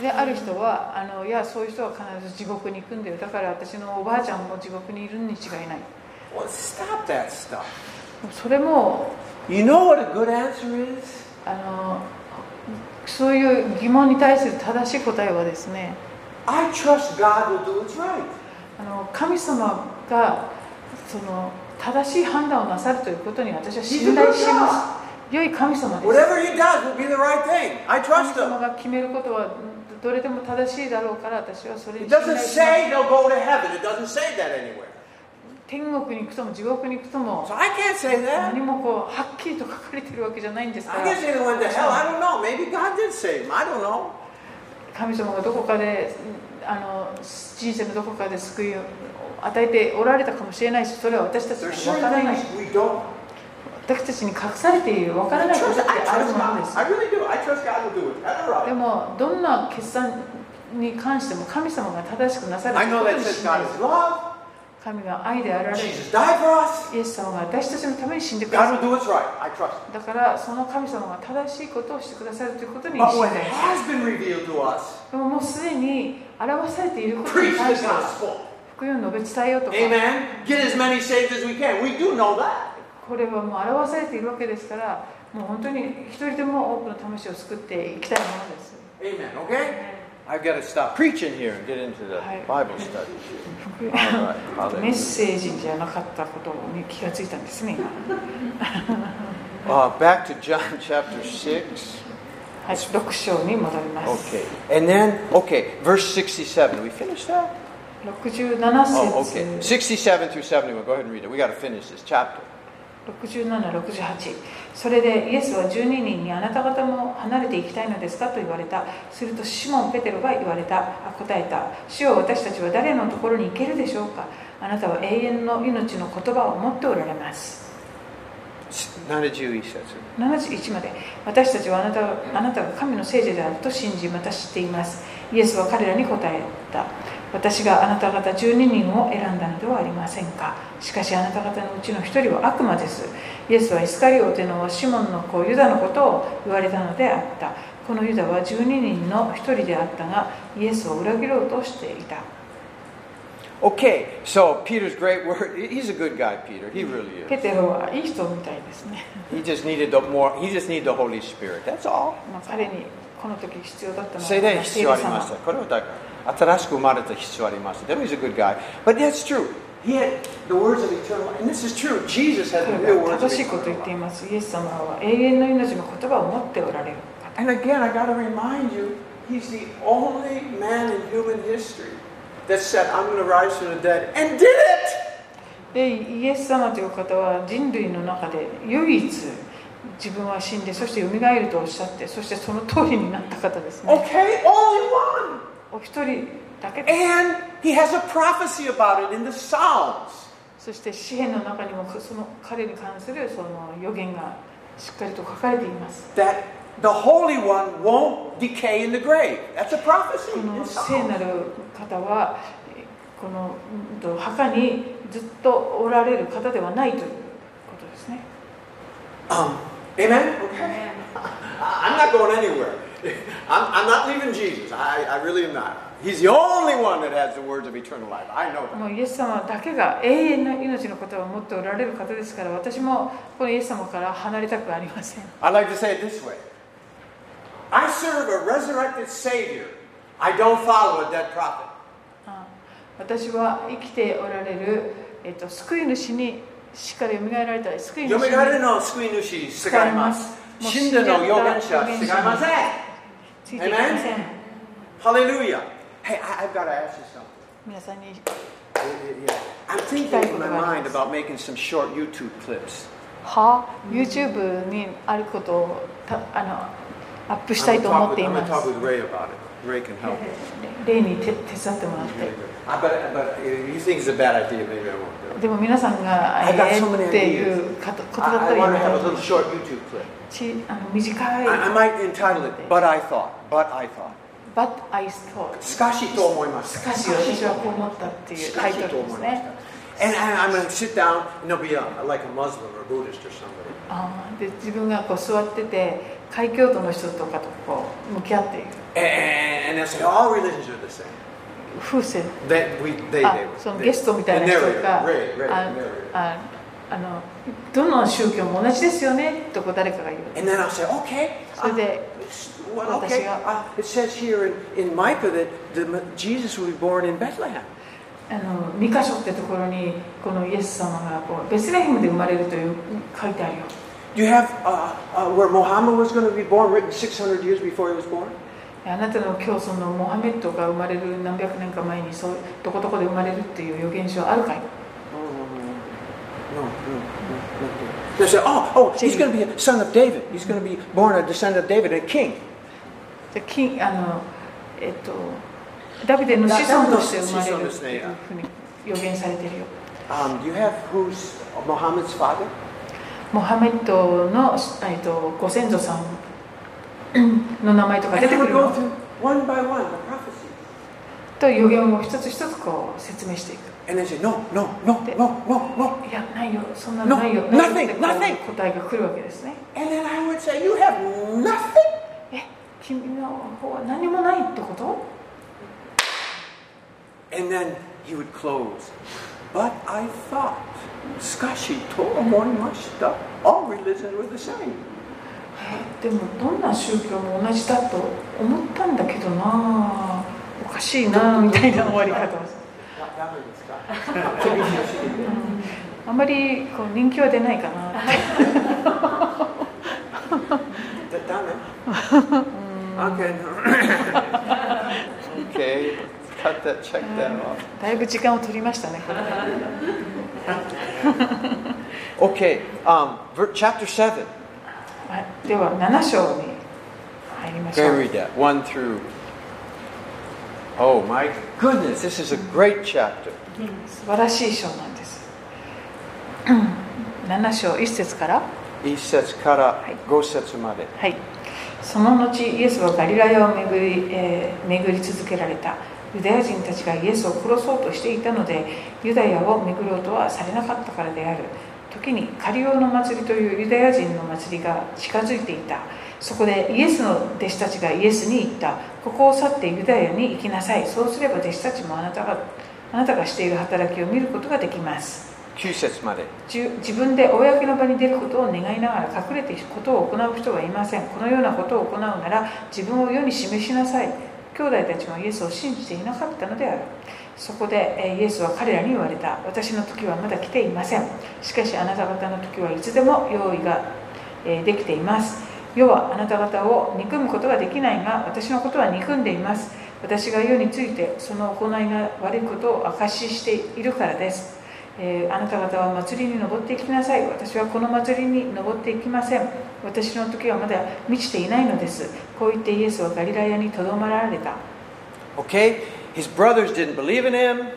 である人はあのいやそういう人は必ず地獄に行くんだよだから私のおばあちゃんも地獄にいるに違いない Well, stop that stuff. それも You know what a good answer is? あのそういう疑問に対する正しい答えはですね I trust God will do what's right. あの神様がその正しい判断をなさるということに私は信頼します良い神様。がど。天国に行くとも地獄に行くとも何もこうはっきりと書かれてるわけじゃないんです。神様がどこかであの人生のどこかで救いを与えておられたかもしれないしそれは私たちの分から。私たちに隠されている分からないことってあるものです。でも、どんな決算に関しても神様が正しくなされるいです。神が愛であれる。イエ私たちに死んでくだる。だから、その神様が正しいことをしてくださるということに信じています。でも、もうすでに表されていることに対して、福音を述べ伝えようとか。Amen?Get as many saved as we can.We do. これはもう表されているわけですからもう本当に一人でも多くの魂を救っていきたいものです Amen. Okay? I've got to stop preaching here and get into the. Bible study. 福 Alright, メッ.セージじゃなかったことに気がついたんですね今 Uh, back to John chapter 6. はい、6章に戻ります。Okay. And then, okay, verse 67. We finished that? 67 Oh, 節、okay. 67 through 71. Go ahead and read it. We got to finish this chapter. 67、68それでイエスは12人にあなた方も離れていきたいのですかと言われた。するとシモン・ペテロが言われた。あ答えた。主よ私たちは誰のところに行けるでしょうか。あなたは永遠の命の言葉を持っておられます。71節。71まで。私たちはあなたあなたが神の聖者であると信じまた知っています。イエスは彼らに答えた私があなた方12人を選んだのではありませんかしかしあなた方のうちの1人は悪魔ですイエスはイスカリオテのシモンの子ユダのことを言われたのであったこのユダは12人の1人であったがイエスを裏切ろうとしていた Okay, so Peter's great word. He's a good guy, Peter. He really ペ is. テロはいい人みたいですね He just needed the more. He just needed the Holy Spirit. That's all. まあ彼にこの時必要だったのは聖霊必要ありました。これはだから新しく生まれた必要ありました。でも he's a good guy. But that's true. He had the words of eternal life. And this is true. Jesus had the 彼 real が words of 正しいことを eternal 言ってい life. ます。イエス様は永遠の命の言葉を持っておられる方。And again, I got to remind you, he's the only man in human history that said, I'm to rise from the dead and did it! で、イエス様という方は人類の中で唯一自分は死んで、そして蘇るとおっしゃって、そしてその通りになった方ですね。Okay, only one. お一人だけで And he has a prophecy about it in the Psalms. そして詩篇の中にもその彼に関するその予言がしっかりと書かれています。that the Holy One won't decay in the grave. That's a prophecy. こ in の.聖なる方はこのうんと墓にずっとおられる方ではないということですね。Um, amen? Okay. I'm not going anywhere. I'm, I'm not leaving Jesus. I, I really am not. He's the only one that has the words of eternal life. I know that. もうイエス様だけが永遠の命の言葉を持っておられる方ですから私もこのイエス様から離れたくありません I like to say it this way I serve a resurrected Savior. I don't follow a dead prophet. あ私は生きておられる、えっと、救い主にしっかり蘇られた救い主に読みがれの救い主使います。死んだの預言者使いません。ついていきません Amen. Hallelujah. Hey, I, I've got to ask you something. 皆さんに Yeah. I'm thinking in my mind about making some short YouTube clips. は YouTube にあることをたあのアップしたい I'm と gonna 思 talk って with, い I'm ま gonna talk す with Ray about it. Ray can help. 例に手手伝ってもらって I, but, but if you think it's a bad idea, maybe I won't do it. でも皆さんがえーっていうことだ I, った I ら a めた little short YouTube clip. ちあの短い I, I might entitle it, But I Thought. But I Thought. But I thought しかしと思いました。しかし私はこう思ったっていうタイトルですね And, and I'm going to sit down, and there'll be a, like a Muslim or Buddhist or somebody. あーで自分がこう座ってて海峡都の人とかとこう向き合っている And, and they'll say, all religions are the same. 風船。あそのゲストみたいな人がああのどの宗教も同じですよねとこ誰かが言う。それで私が「あっ、ミカ所ってところにこのイエス様がこうベスレヘムで生まれるという書いてあるよ。You have uh, uh, where Muhammad was going to be born written 600 years before he was born? あなたの教祖のモハメッドが生まれる何百年か前にそうどこどこで生まれるっていう予言書あるかい No, no, no, no. They say, oh, oh, he's going to be a son of David. He's going to be born a descendant of David, a king. で金あのえっとダビデの子孫として生まれるっていうふうに予言されてるよ Um, do you have who's Muhammad's father? モハメッドの、えっと、ご先祖さん の名前とか出てく予言を一つ一つこう説明していく。いや、ないよ、そんなのないよ、no, nothing, なんて答えが来るわけですね。え、君の方は何もないってこと？And then he would close. But I しかしと思いました。えでもどんな宗教も同じだと思ったんだけどなかしいな みたいな終わり方あんまりこう人気は出ないかなダメ？Okay. okay. Cut that, check that off. だいぶ時間を取りましたねこれ Okay. Um, ver- chapter 7. はい。では7章に入りましょう。I read that? 1 through. Oh my goodness, this is a great chapter. 素晴らしい章なんです。7章1節から。1節からい。5節まで。はい、その後イエスはガリラヤを巡り,、えー巡り続けられた。ユダヤ人たちがイエスを殺そうとしていたのでユダヤを巡ろうとはされなかったからである時にカリオの祭りというユダヤ人の祭りが近づいていた。そこでイエスの弟子たちがイエスに言った。ここを去ってユダヤに行きなさい。そうすれば弟子たちもあなたがあなたがしている働きを見ることができます。9節まで。自分で公の場に出ることを願いながら隠れていくことを行う人はいません。このようなことを行うなら自分を世に示しなさい。兄弟たちもイエスを信じていなかったのであるそこでイエスは彼らに言われた。私の時はまだ来ていません。しかしあなた方の時はいつでも用意ができています。世はあなた方を憎むことができないが私のことは憎んでいます。私が世についてその行いが悪いことを証ししているからです。えあなた方は祭りに登っていきなさい。私はこの祭りに登っていきません。私の時はまだ満ちていないのです。こう言ってイエスはガリラヤにとどまられた、Okay? His brothers didn't believe in him.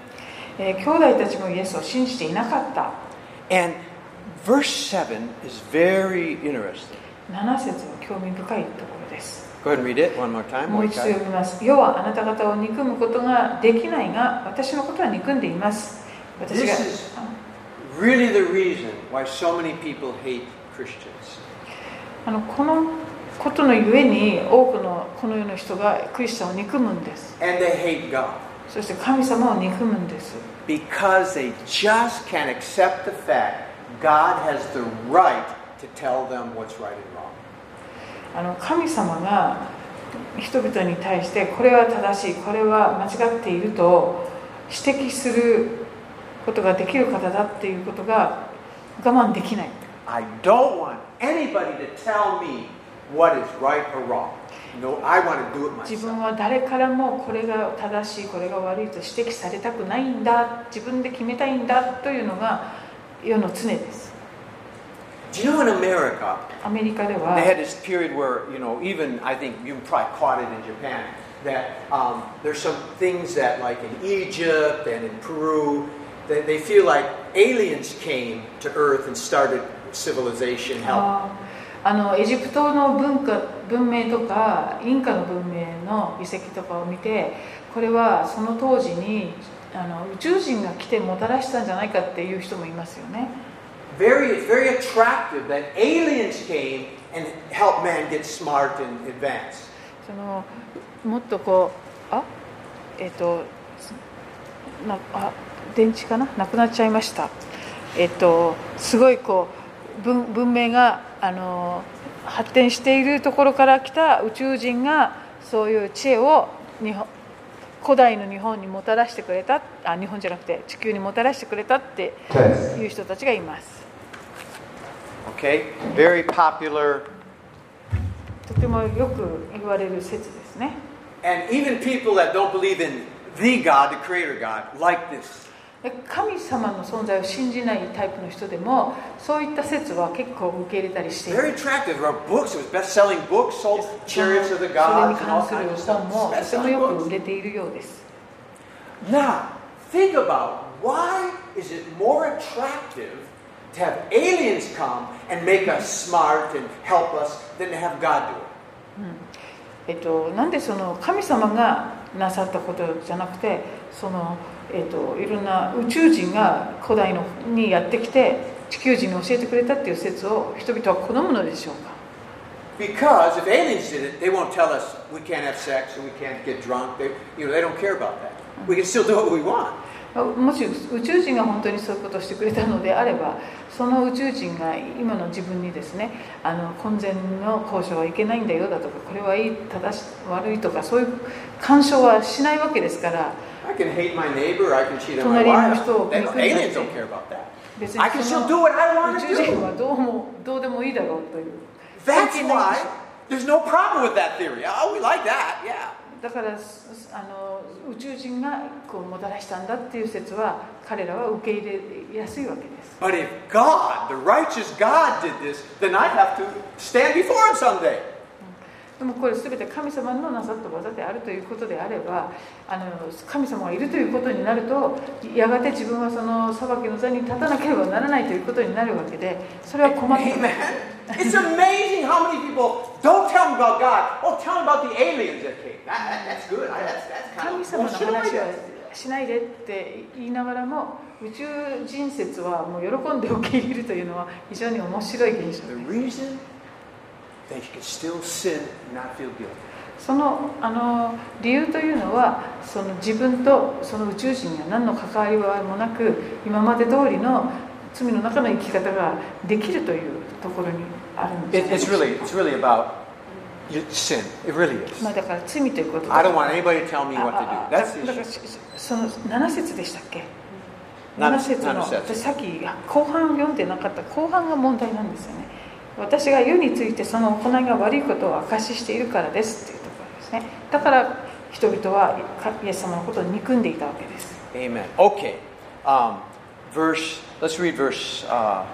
えー兄弟たちもイエスを信じていなかった And verse 7 is very interesting. 7節は興味深いところです Go ahead and read it one more time. もう一度.読みます世はあなた方を憎むことができないが私のことは憎んでいます私が This is really the reason why so many people hate Christians. あのこのことのゆえに多くのこの世の人がクリスチャンを憎むんです And they hate God そして神様を憎むんです because they just can't accept the fact God has the right to tell them what's right and wrong. あの神様が人々に対してこれは正しいこれは間違っていると指摘することができる方だっていうことが我慢できない I don't want anybody to tell me what is right or wrong. No, I want to do it 自分 myself. は誰からもこれが正しいこれが悪いと指摘されたくないんだ自分で決めたいんだというのが世の常です Do you know in America, アメリカでは they had this period where, you know, even I think you probably caught it in Japan, that um, there's some things that, like in Egypt and in Peru, they, they feel like aliens came to Earth and started civilization, help. あのエジプトの文化文明とかインカの文明の遺跡とかを見てこれはその当時にあの宇宙人が来てもたらしたんじゃないかっていう人もいますよね。Very, very attractive that aliens came and helped man get smart and advanced. そのもっとこうあえっ、となあ電池かな？なくなっちゃいました。えっ、とすごいこう文文明があの発展しているところから来た宇宙人がそういう知恵を日本古代の日本にもたらしてくれたあ日本じゃなくて地球にもたらしてくれたっていう人たちがいます Okay? Very popular. とてもよく言われる説ですね And even people that don't believe in the God, the creator God, like this. で神様の存在を信じないタイプの人でもそういった説は結構受け入れたりしている Very attractive. Books. It was best-selling books, sold その chariots of それ the に gods 関する本も.とてもよく.売れているようです Now, think about why is it more attractive to have aliens come and make us smart and help us than to have God do it? えっと、なんでその神様がなさったことじゃなくてその、えっと、いろんな宇宙人が古代のにやってきて地球人に教えてくれたっていう説を人々は好むのでしょうか？Because if aliens did it, they won't tell us we can't have sex or we can't get drunk. They, you know, they don't care about that. We can still do what we want. もし宇宙人が本当にそういうことをしてくれたのであればその宇宙人が今の自分にですねあの婚前の交渉はいけないんだよだとかこれはいい正し悪いとかそういう干渉はしないわけですから can hate my neighbor, I can cheat on my 隣の wife. 人を They- 憎んだり aliens don't care about that. 別 I can にそ still の do what I want 宇 to 宙人 do. はどうもどうでもいいだろうという That's 関係ないん why です there's no problem with that theory. Oh, we like that, yeah. だからすあの宇宙人がこうもたらしたんだっていう説は彼らは受け入れやすいわけです But if God, the righteous God, did this, then I'd have to stand before Him someday. でもこれ全て神様のなさった技であるということであればあの神様がいるということになるとやがて自分はその裁きの座に立たなければならないということになるわけでそれは困っています。It's amazing how many people don't tell them about God or tell them about the aliens that. That's good. 神様の話はしないでって言いながらも宇宙人説はもう喜んで受け入れるというのは非常に面白い現象です。そのあの理由というのはその自分とその宇宙人が何の関わりもなく今まで通りの罪の中の生き方ができるというところにあるんで It, す it's really, it's really sin. It is. まあだから罪ということで I don't want anybody to tell me what to あ do. あ That's the その7節でしたっけ？七7節の。さっき後半読んでなかった。後半が問題なんですよね私が世についてその行いが悪いことを証ししているからですっていうところですねだから人々はイエス様のことを憎んでいたわけです Amen. Okay. Um, verse, let's read verse, uh,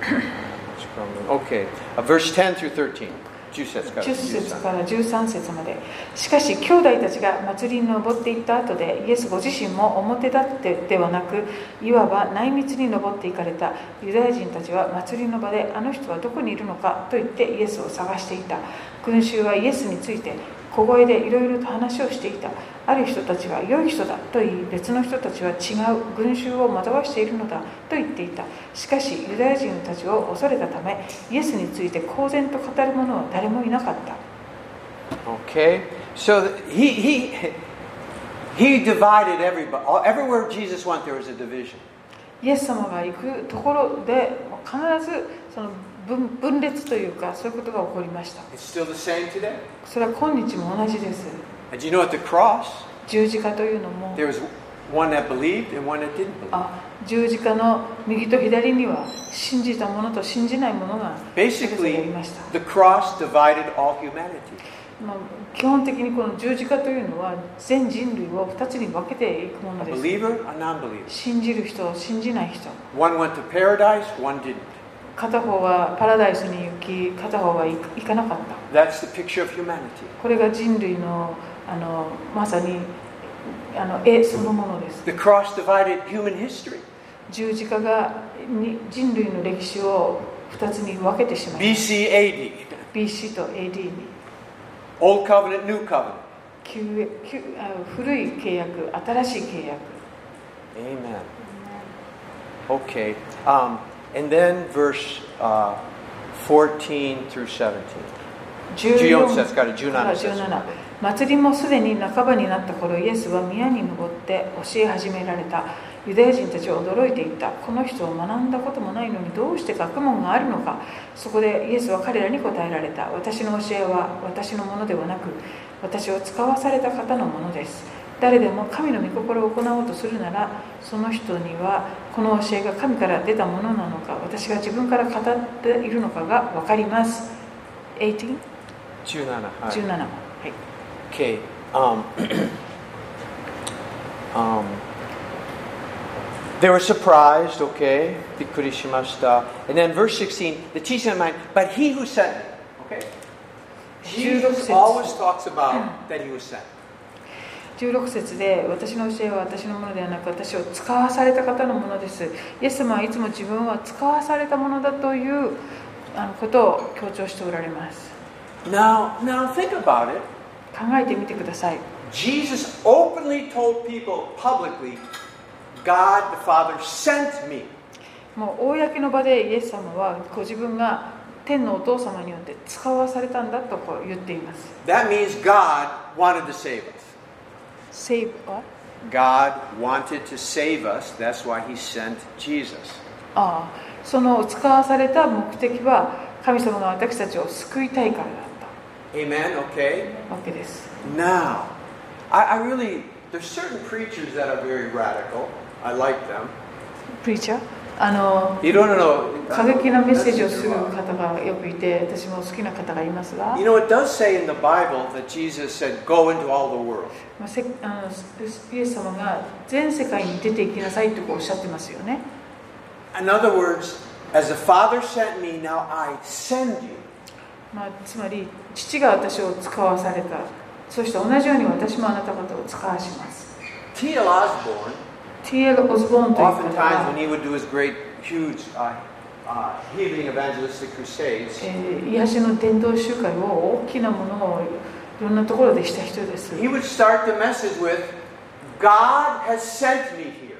okay, uh, verse 10 through 13. 10節から13節まで。しかし兄弟たちが祭りに登っていった後でイエスご自身も表立ってではなくいわば内密に登っていかれたユダヤ人たちは祭りの場であの人はどこにいるのかと言ってイエスを探していた。群衆はイエスについて小声でいろいろと話をしていたある人たちは良い人だと言い別の人たちは違う群衆を惑わしているのだと言っていたしかしユダヤ人たちを恐れたためイエスについて公然と語る者は誰もいなかった Okay, so he he he divided everybody. Everywhere Jesus went, there was a division. イエス様が行くところで必ずその分,分裂というかそういうことが起こりました。それは今日も同じです。You know cross, 十字架というのも believed, 十字架の右と左には信じたものと信じないものがありました。The cross divided all humanity. 基本的にこの十字架というのは全人類を二つに分けていくものです。信じる人、信じない人。One went to paradise, one didn't. 片方はパラダイスに行き片方は行行かなかった That's the picture of humanity. これが人類のあのまさにあの絵そのものです The cross divided human history. 十字架がに人類の歴史を2つに分けてしまいました BC, AD. BC と AD に Old covenant, new covenant. 旧旧あ古い契約新しい契約 Amen. Okay. Um, and then verse uh, 14 through 17. 14節から17節17祭りもすでに半ばになった頃イエスは宮に登って教え始められた。ユダヤ人たちは驚いていった。この人は学んだこともないのにどうして学問があるのか。そこでイエスは彼らに答えられた。私の教えは私のものではなく私を使わされた方のものです。誰でも神の御心を行おうとするならその人にはこの教えが神から出たものなのか私が自分から語っているのかが分かります18 17. はい17はい Okay. Um, um, they were surprised, okay? びっくりしました. And then verse 16, the teaching of mine, but he who sent me, okay? Jesus 16 always talks about that he was sent. 16節で私の教えは私のものではなく私を使わされた方のものですイエス様はいつも自分は使わされたものだというあのことを強調しておられます Now, now think about it. 考えてみてください Jesus openly told people publicly, God the Father sent me. もう公の場でイエス様はご自分が天のお父様によって使わされたんだとこう言っています That means God wanted to save us. Save what? God wanted to save us. That's why he sent Jesus. ああその使わされた目的は神様が私たちを救いたいからだっ Amen? Okay? たわけです Now, I, I really, there's certain preachers that are very radical. I like them. プリーチャー あのいろいろ過激なメッセージをする方がよくいて、私も好きな方がいますが、you know, said, あのイエス様が全世界に出ていきなさいとおっしゃってますよね。In other words, As the Father sent me, now I send you. まあ、つまり、父が私を使わされた。そして同じように私もあなた方を使わします。T.L. Osborne Oftentimes が when、he would do his great, huge uh, uh, healing evangelistic crusades, えー癒しの伝道集会を大きなものをいろんなところでした人です he would start the message with, God has sent me here.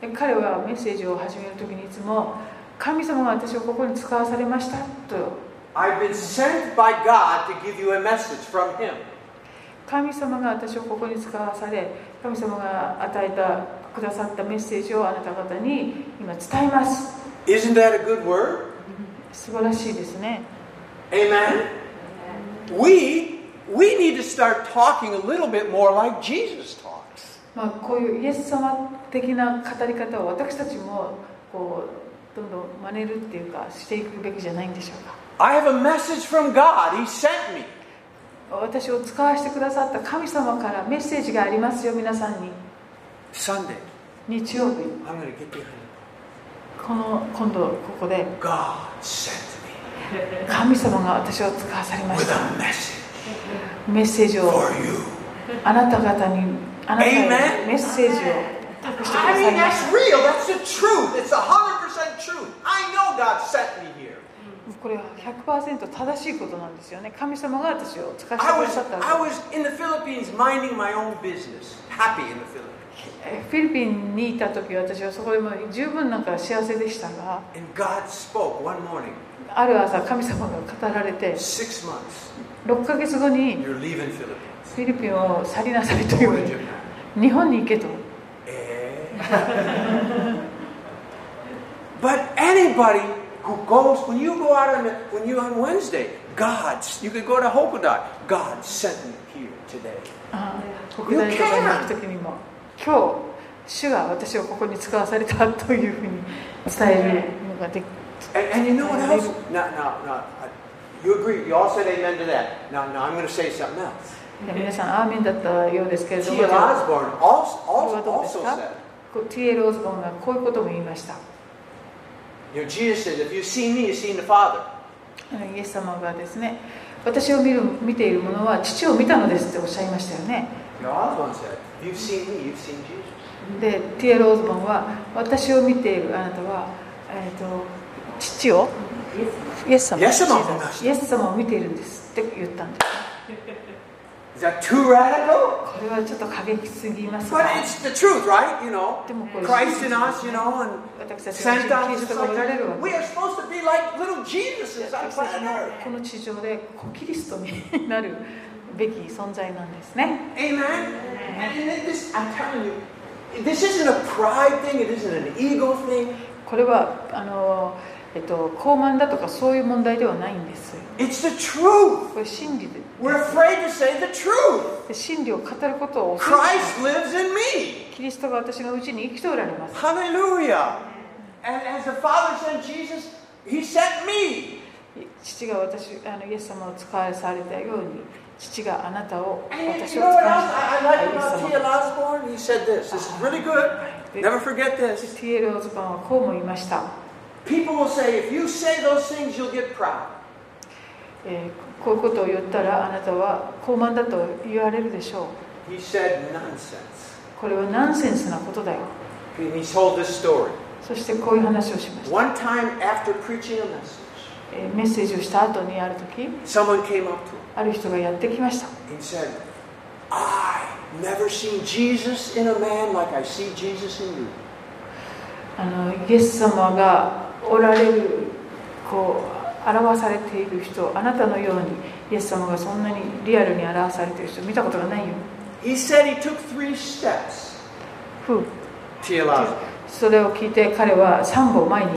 で彼はメッセージを始めるときにいつも神様が私をここに使わされましたと I've been sent by God to give you a message from him. 神様が私をここに使わされ神様が与えたくださったメッセージをあなた方に今伝えます Isn't that a good word? 素晴らしいですね Amen? We we need to start talking a little bit more like Jesus talks. まあ、こういうイエス様的な語り方を私たちもこうどんどん真似るっていうかしていくべきじゃないんでしょうか I have a message from God. He sent me. 私を使わせてくださった神様からメッセージがありますよ皆さんに Sunday. 日曜日 I'm going to get behind. この今度ここで God sent me 神様が私を使わされま with した a message メッセージを for you. あなた方にあなたへ Amen. メッセージを託してくだ I さ mean, いま that's し real. That's the truth. It's a hundred percent truth. I know God sent me here. たこれは100%正しいことなんですよね神様が私を使わせて I く was ださった I was in the Philippines minding my own business, happy in the Philippines. えフィリピンにいた時私はそこでも十分なんか幸せでしたがある朝神様が語られて six months, 6ヶ月後に you're. フィリピンを去りなさいという.日本に行けと Eh. but anybody who goes, when you go out on, when you on Wednesday, God, you could go to Hokodai. God sent me here today. ああ今日主が私をここに使わされたというふうに伝える。のができて皆さんアーメンだったようですけれども。T.L. Osborne こういうことも言いました。イエス様がですね私を見,る見ているものは父を見たのですっておっしゃいましたよね。で、ティエル・オーズボンは、私を見ているあなたは、えー、と父を、イエス様,を見ているんですって言ったんです。これはちょっと過激すぎますが。でも、これ私たちは、私たちは、この地上で、コキリストになる。べき存在なんですね。これはあの、えっと、高慢だとかそういう問題ではないんです。これ真理です。理を語ることを Christ キリストが私のうちに生きておられます。ハレルヤ父が私あのイエス様を使わされたように。父があなたを私を使って。T.L. オズボンはこうも言いました。Say, say things, え、こういうことを言ったらあなたは高慢だと言われるでしょう。これはナンセンスなことだよ。そしてこういう話をしました。メッセージをした後にある時ある人がやってきました。あのイエス様がおられるこう表されている人あなたのようにイエス様がそんなにリアルに表されている人見たことがないよ。He それを聞いて彼は3歩前に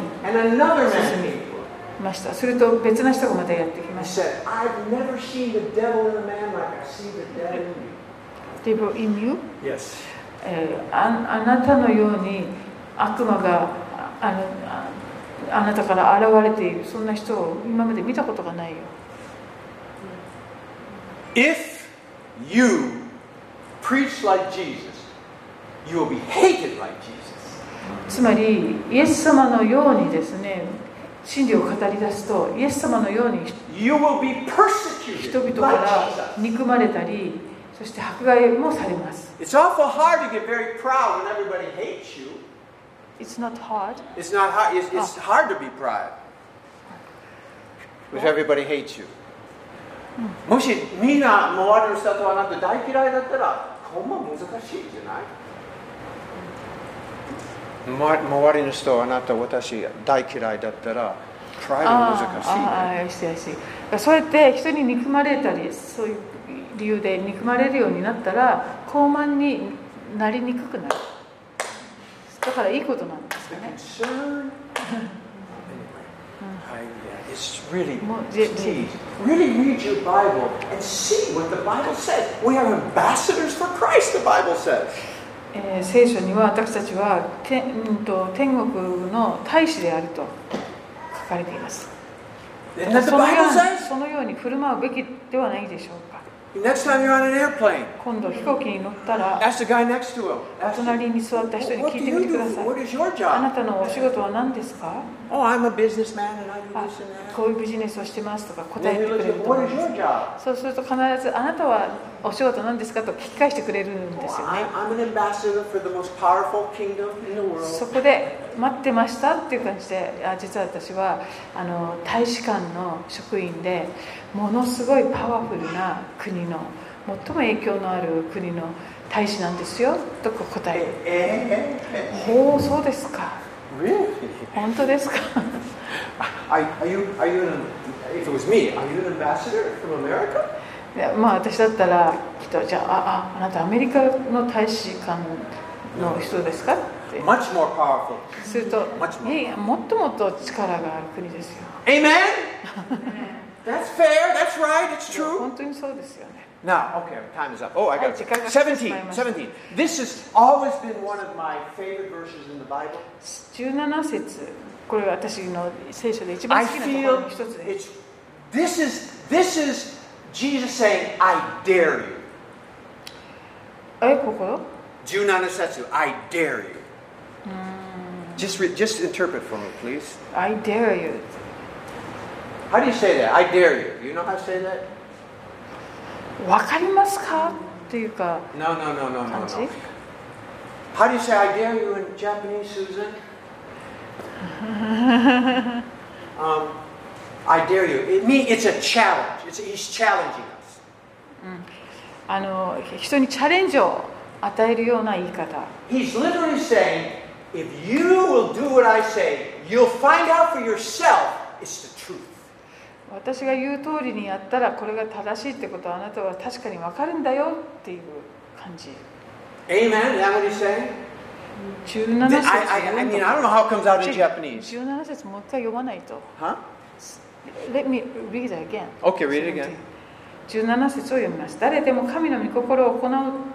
進み。まし。すると別な人がまたやってきました。デブ・イミあなたのように悪魔があ,なたから現れている、そんな人を今まで見たことがないよ。If you preach like Jesus, you will be hated like Jesus. つまり、イエス様のようにですね、真理を語り出すとイエス様のように人々から.憎まれたりそして迫害もされます It's awful hard to get very proud when everybody hates you. It's not hard It's not hard. It's, it's hard to be proud if everybody hates you. もしみんな周りの人とあなた大嫌いだったらほんま難しいじゃない周周りの人あなた私大嫌いだったらプライド難しい、ね、ああ、I see, I see そうやって人に憎まれたりそういう理由で憎まれるようになったら高慢になりにくくなるだからいいことなんですよね it's really, please, really read your Bible and see what the Bible says. We are ambassadors for Christ, the Bible says. えー聖書には私たちはて、うん、と天国の大使であると書かれています?そのように振る舞うべきではないでしょうか今度飛行機に乗ったら、隣に座った人に聞いてみてください。あなたのお仕事は何ですか？こういうビジネスをしてますとか答えてくれる。そうすると必ずあなたはお仕事は何ですかと聞き返してくれるんですよね。そこで待ってましたっていう感じであ実は私はあの大使館の職員でものすごいパワフルな国の最も影響のある国の大使なんですよと答え Eh, eh, おおそうですか eh. Really? 本当ですか？Are, you, are you an, if it was me, are you an ambassador from America? いやまあ私だったらきっとじゃああああなたアメリカの大使館の人ですか？Much more powerful. すると Much more. いやいやもっともっと力がある国ですよ Amen? That's fair. That's right. It's true. 本当にそうですよね Now, okay, time is up. Oh, I got Ay, chika- it. 17. chika- 17. This has always been one of my favorite verses in the Bible. 17節これは私の聖書で一 I 番好きなところ feel の一つで it's す this is this is Jesus saying, I dare you. えここ Junana Setsu, I dare you. Just re- just interpret for me, please. I dare you How do you say that? I dare you. Do you know how to say that? わかりますかっていうか No, no, no, no, no, 感じ no. How do you say I dare you in Japanese, Susan? um, I dare you. It mean it's a challenge. It's, he's challenging us. あの人にチャレンジを与えるような言い方 He's literally saying, if you will do what I say, you'll find out for yourself it's the truth. 私が言う通りにやったらこれが正しいってことはあなたは確かにわかるんだよっていう感じ Amen? Is that what he's saying? 17 Th- 節 I, I, I mean, I don't know how it comes out in Japanese. 17節もう一回読まないと Huh? Let me read it again Okay, read it again. 17節を読みます誰でも神の御心を行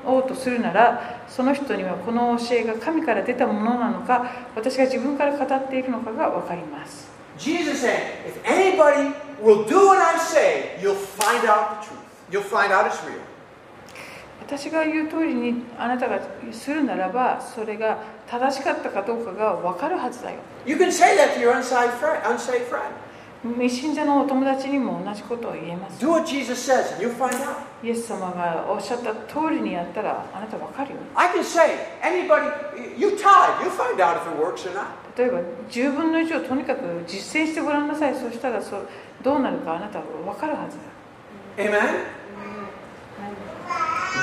おうとするならその人にはこの教えが神から出たものなのか私が自分から語っているのかが分かります Jesus saying, if anybody will do what I say, you'll find out the truth. You'll find out it's real. 私が言う通りにあなたがするならばそれが正しかったかどうかが分かるはずだよ You can say that to your unsaved friend. Unsaved friend. 信者のお友達にも同じことを言えます Do what Jesus says, and you'll find out. イエス様がおっしゃった通りにやったらあなた分かるよ I can say, anybody, you tithe, you find out if it works or not. 例えば10分の1をとにかく実践してごらんなさいそしたらそどうなるかあなたは分かるはずだ Amen?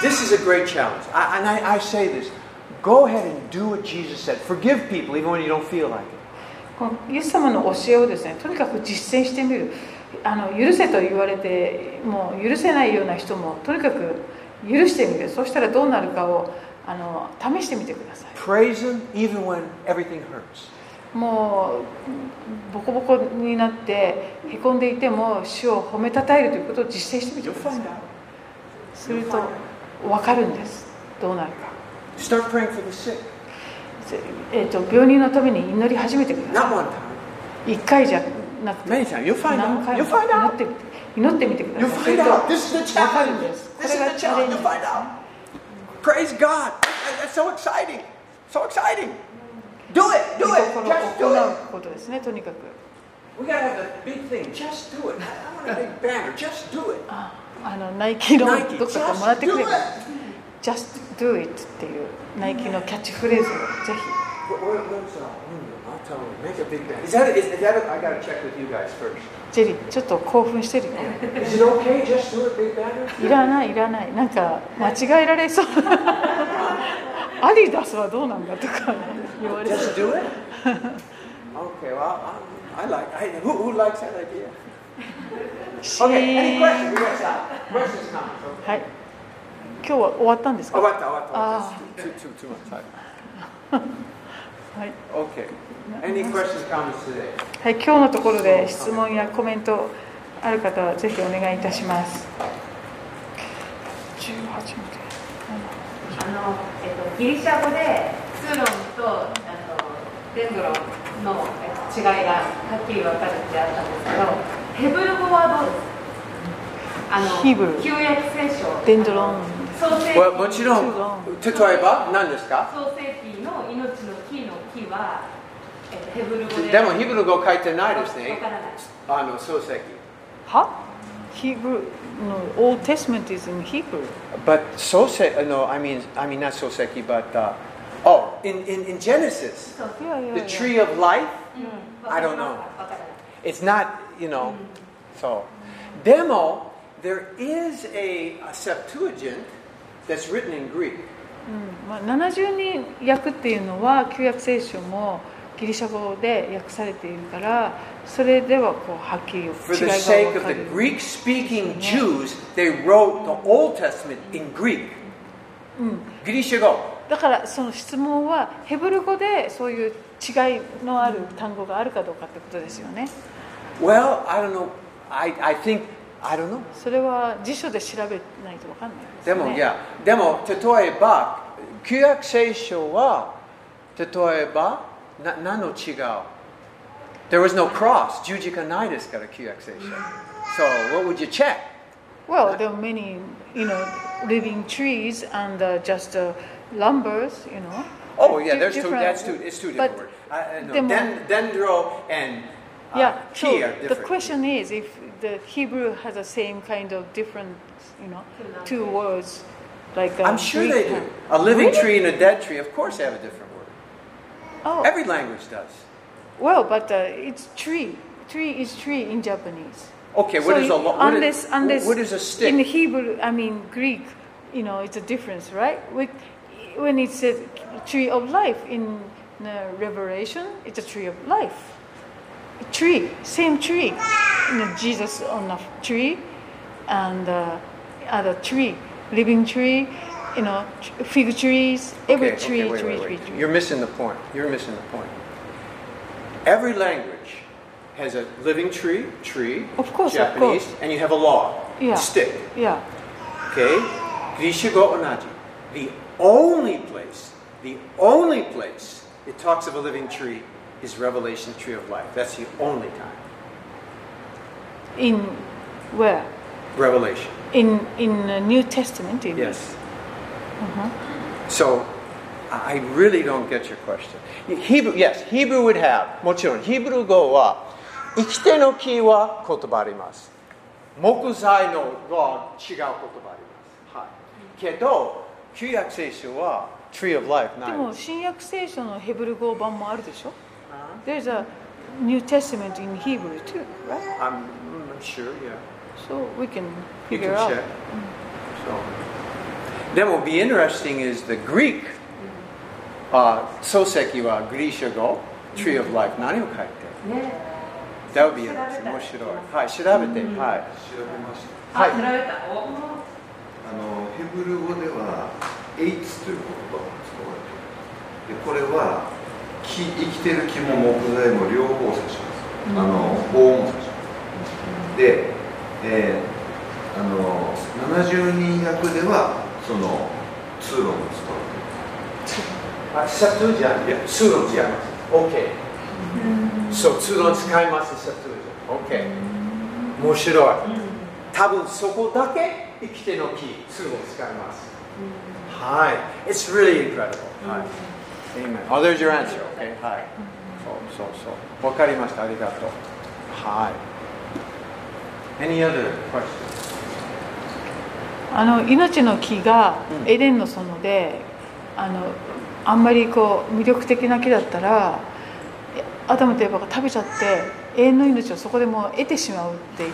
This is a great challenge. I, and I, I say this go ahead and do what Jesus said. Forgive people even when you don't feel like it. このイエス様の教えをですねとにかく実践してみる。あの許せと言われてもう許せないような人もとにかく許してみる。そうしたらどうなるかをあの試してみてください。Praise Him even when everything hurts. もうボコボコになってへこんでいても主を褒めたたえるということを実践してみてください.すると分かるんです。どうなるか、Start praying for the sick. えー、と病人のために祈り始めてくださ.い一回じゃなくて何.回 You'll も find 祈 out. ってみて祈ってみてください the こ is れが the チャレ challenge. ン You'll ジ find out. Praise God. That's so exciting. So exciting. Do it. 御 Do 心 it. を Just do 行 it. We gotta have a big thing. Just do it. I want a big banner. Just do it. ああのナイキの.どっかからもらってくれ Just do it っていうナイキのキャッチフレーズをぜひ。ジェリー、ちょっと興奮してる。いらない、いらない。なんか間違えられそう。アディダスはどうなんだとか言われそ。はい。今日は終わったんですか？Oh, what? the- Ah. Too, too, too much time. はい Okay. Any questions, comments today? はい、今日のところで質問やコメントある方はぜひお願いいたします。18まで。あの、えっと、ギリシャ語でツーロンとあのデンドロンのえっと違いがはっきり分かるってあったんですけどヘブル語はどうですか？あのヒブル旧約聖書デンドロン Well, もちろん、例えば何ですか創世記の命の木の木は、えっと、ヘブル語ででもヒブル語書いてないですねわ。からないあの漱石。は Hebrew no Old Testament is in Hebrew But 漱石 uh, no, I mean, I mean not 漱石 but uh, oh, in, in, in Genesis, そういやいやい the や tree of life, うん I don't know. わからない it's not, you know, so. Demo, there is a, a Septuagint that's written in Greek. まあ、70人訳っていうのは旧約聖書もギリシャ語で訳されているからそれではこうはっきり違いが分る、ん、ギリシャだからその質問はヘブル語でそういう違いのある単語があるかどうかってことですよね。それは辞書で調べないと分かんない。ですでも、ねいや、でも、例えば、旧約聖書は、例えば、な何の違う There was no cross. 十字架ないですから、旧約聖書。So, what would you check? Well, there are many, you know, living trees and uh, just uh, lumbers, you know. Oh, yeah, Di- there's two, different- that's two, it's two different but words. I, I know. でも Den, dendro and uh, Yeah, so key are the different. question is if the Hebrew has the same kind of different, you know, two words, like I'm sure Greek they do. A living Really? tree and a dead tree, of course, have a different word. Oh, Every language does. well, but uh, it's tree. Tree is tree in Japanese. Okay, what so is a lo- what unless, is, unless what is a stick? in Hebrew, I mean Greek, you know, it's a difference, right? With, when it says tree of life in the Revelation, it's a tree of life. Tree, same tree. You know, Jesus on a tree, and uh, other tree, living tree, you know, fig trees, every Okay, tree, okay, wait, tree, wait, tree, wait. tree. You're missing the point. You're missing the point. Every language has a living tree, tree, Of course, of Japanese, course. and you have a log, Yeah. stick. Yeah. Okay? Grishigo onaji. The only place, the only place it talks of a living tree is Revelation, tree of life. That's the only time. In where? Revelation. In in the New Testament. You mean? Yes. Uh-huh. So, I really don't get your question. Hebrew, yes, Hebrew would have, もちろん、ヒブル語は、生きての木は言葉あります。木材のが違う言葉あります。はい。けど、旧約聖書は、Tree of Life でもないです。新約聖書のヘブル語版もあるでしょ There's a New Testament in Hebrew too, right? I'm, I'm sure, yeah. So we can You figure can out. check. So, then what will be interesting is the Greek, uh, 漱石はグリシャ語、Tree of Life 何を書いてね That would be interesting. 面白い。はい、調べて。はい。調べましたはいあ調べたおあのヘブル語ではエイツという言葉が使われているでこれは木生きてる木も木材も両方指します、あの棒も指しますで、えーあの70人訳ではその通路も使われているあサトゥージャンいや通路違います OK そう通路使いますサトゥージャン OK 面白い。多分そこだけ生きての木通路使います。はい。It's really incredible はい。Amen Oh there's your answer OK はい。そうそうそう。わかりました。ありがとう。はい Any other questions? あの命の木がうんエデンの園で、あのあんまりこう魅力的な木だったらえアダムとエバが食べちゃって永遠の命をそこでもう得てしまうっていう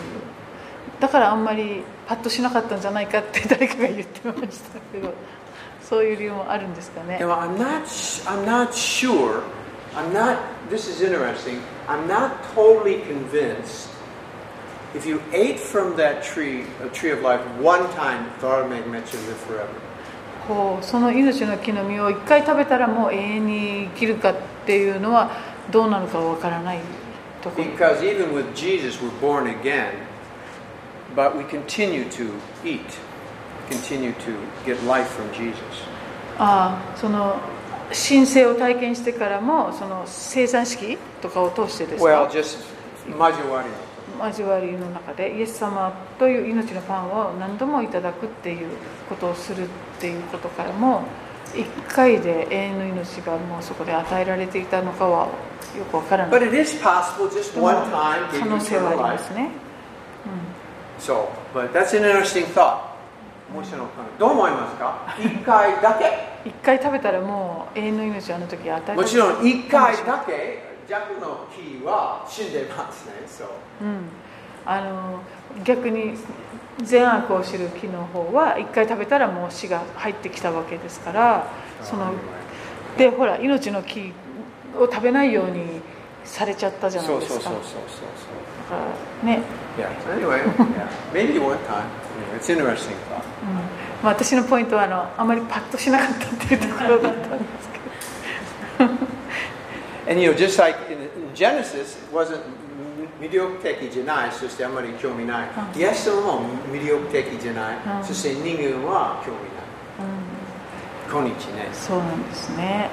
だからあんまりパッとしなかったんじゃないかって 誰かが言ってましたけどそういう理由もあるんですかね I'm not, I'm not sure. I'm not, this is interesting. I'm not totally convinced. If you ate from that tree, a tree of life, one time, God may mention live forever. こうその命の木の実を一回食べたらもう永遠に生きるかっていうのはどうなのかわからないところ Because even with Jesus, we're born again, but we continue to eat, continue to get life from Jesus. ああその神聖を体験してからもその生産式とかを通してです Well, か just majuari. 交わりの中でイエス様という命のパンを何度もいただくっていうことをするっていうことからも一回で永遠の命がもうそこで与えられていたのかはよくわからな But い it is possible just でも one time 可能性はありま.すね、So, but that's an interesting thought. どう思いますか？一回だけ。うん、一回食べたらもう永遠の命をあの時与えられてもちろん一回だけ弱の木は死んでますね。So, うん、あの逆に善悪を知る木の方は一回食べたらもう死が入ってきたわけですからそのでほら命の木を食べないようにされちゃったじゃないそうですかそうそうそうそうだからね、Yeah. Anyway, yeah. maybe one time. Yeah, it's interesting thought. うんまあ、私のポイントはあのあまりパッとしなかったっていうところだったんですけど And you know, just like in, in Genesis, it wasn't 魅力的じゃない、そしてあまり興味ない。イエス様も魅力的じゃない、うんそして人間は興味ない。今日ね。そうなんですね。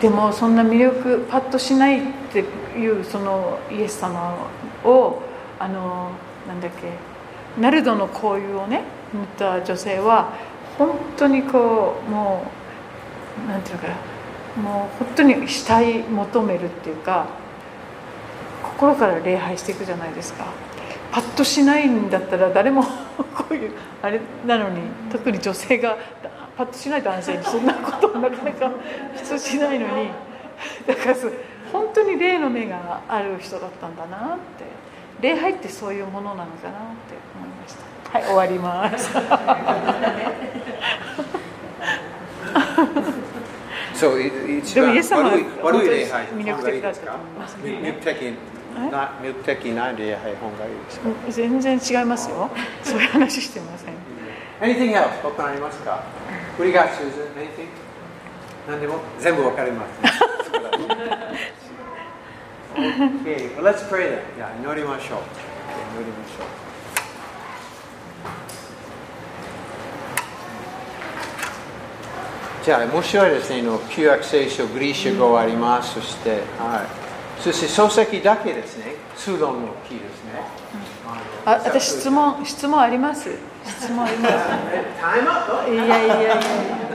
でもそんな魅力パッとしないっていうそのイエス様をあのなんだっけナルドの香油をね塗った女性は本当にこうもうなんていうのかなもう本当に死体求めるっていうか心から礼拝していくじゃないですかパッとしないんだったら誰も こういうあれなのに特に女性がパッとしない男性にそんなことをなかなか 普通しないのにだから本当に霊の目がある人だったんだなって礼拝ってそういうものなのかなって思いましたはい終わります。も番イエス様は悪い悪い礼本拝魅力的だったと思いますね魅力的な魅力的な礼拝本がいいですか？全然違いますよ そういう話してません Anything else? 他ありますか？What do you got, Susan? Anything? 何でも全部わかります。okay, well, let's pray then. じゃあ祈りましょう。祈りましょう。じゃあ面白いですね。の旧約聖書、グリーシュ語あります。そして、はい。そして漱石だけですね。通論の木ですね。あ私質問質問あります？質問ありまタイムアッす いやいやいや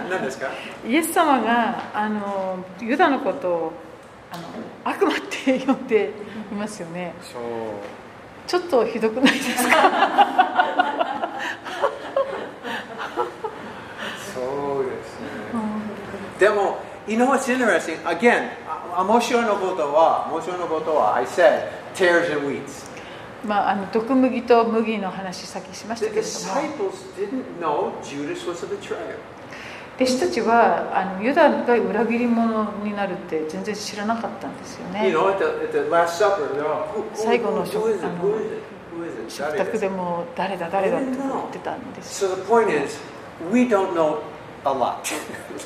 何ですか？イエス様があのユダのことをあの悪魔って呼んでいますよねそう。ちょっとひどくないですか？そうですね。でも、you know what's interesting? Again, 面白いのことは、面白いのことは、I said, tears and weeds. まあ、あの毒麦と麦の話、さっきしましたけども。弟たちはあのユダが裏切り者になるって全然知らなかったんですよね。最後の食卓でも誰だ誰だって言ってたんです。We don't know a lot.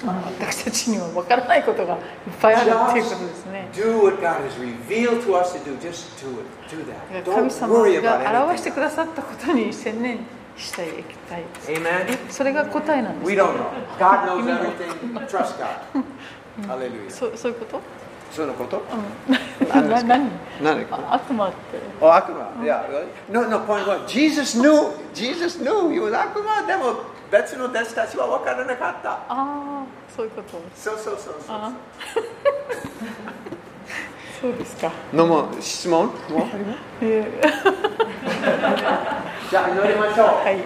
まあ私たちには分からないことがいっぱいあるっていうことですね Do what God has revealed to us to do. Just do it. Do that. 神 Don't 様 worry about が表して.くださったことに専念したいきたいです Amen. それが答えなんです We don't know. God knows everything. Trust God. そうそういうことそういうことうんな何何あ悪魔ってお悪魔。Yeah. No, no, point. Jesus knew. Jesus knew he was 悪魔。でも別の弟子たちは分からなかった。ああそういうこと。そうそうそうそう。あ そうですか。のも質問？もうえーじゃあ祈りましょう。はい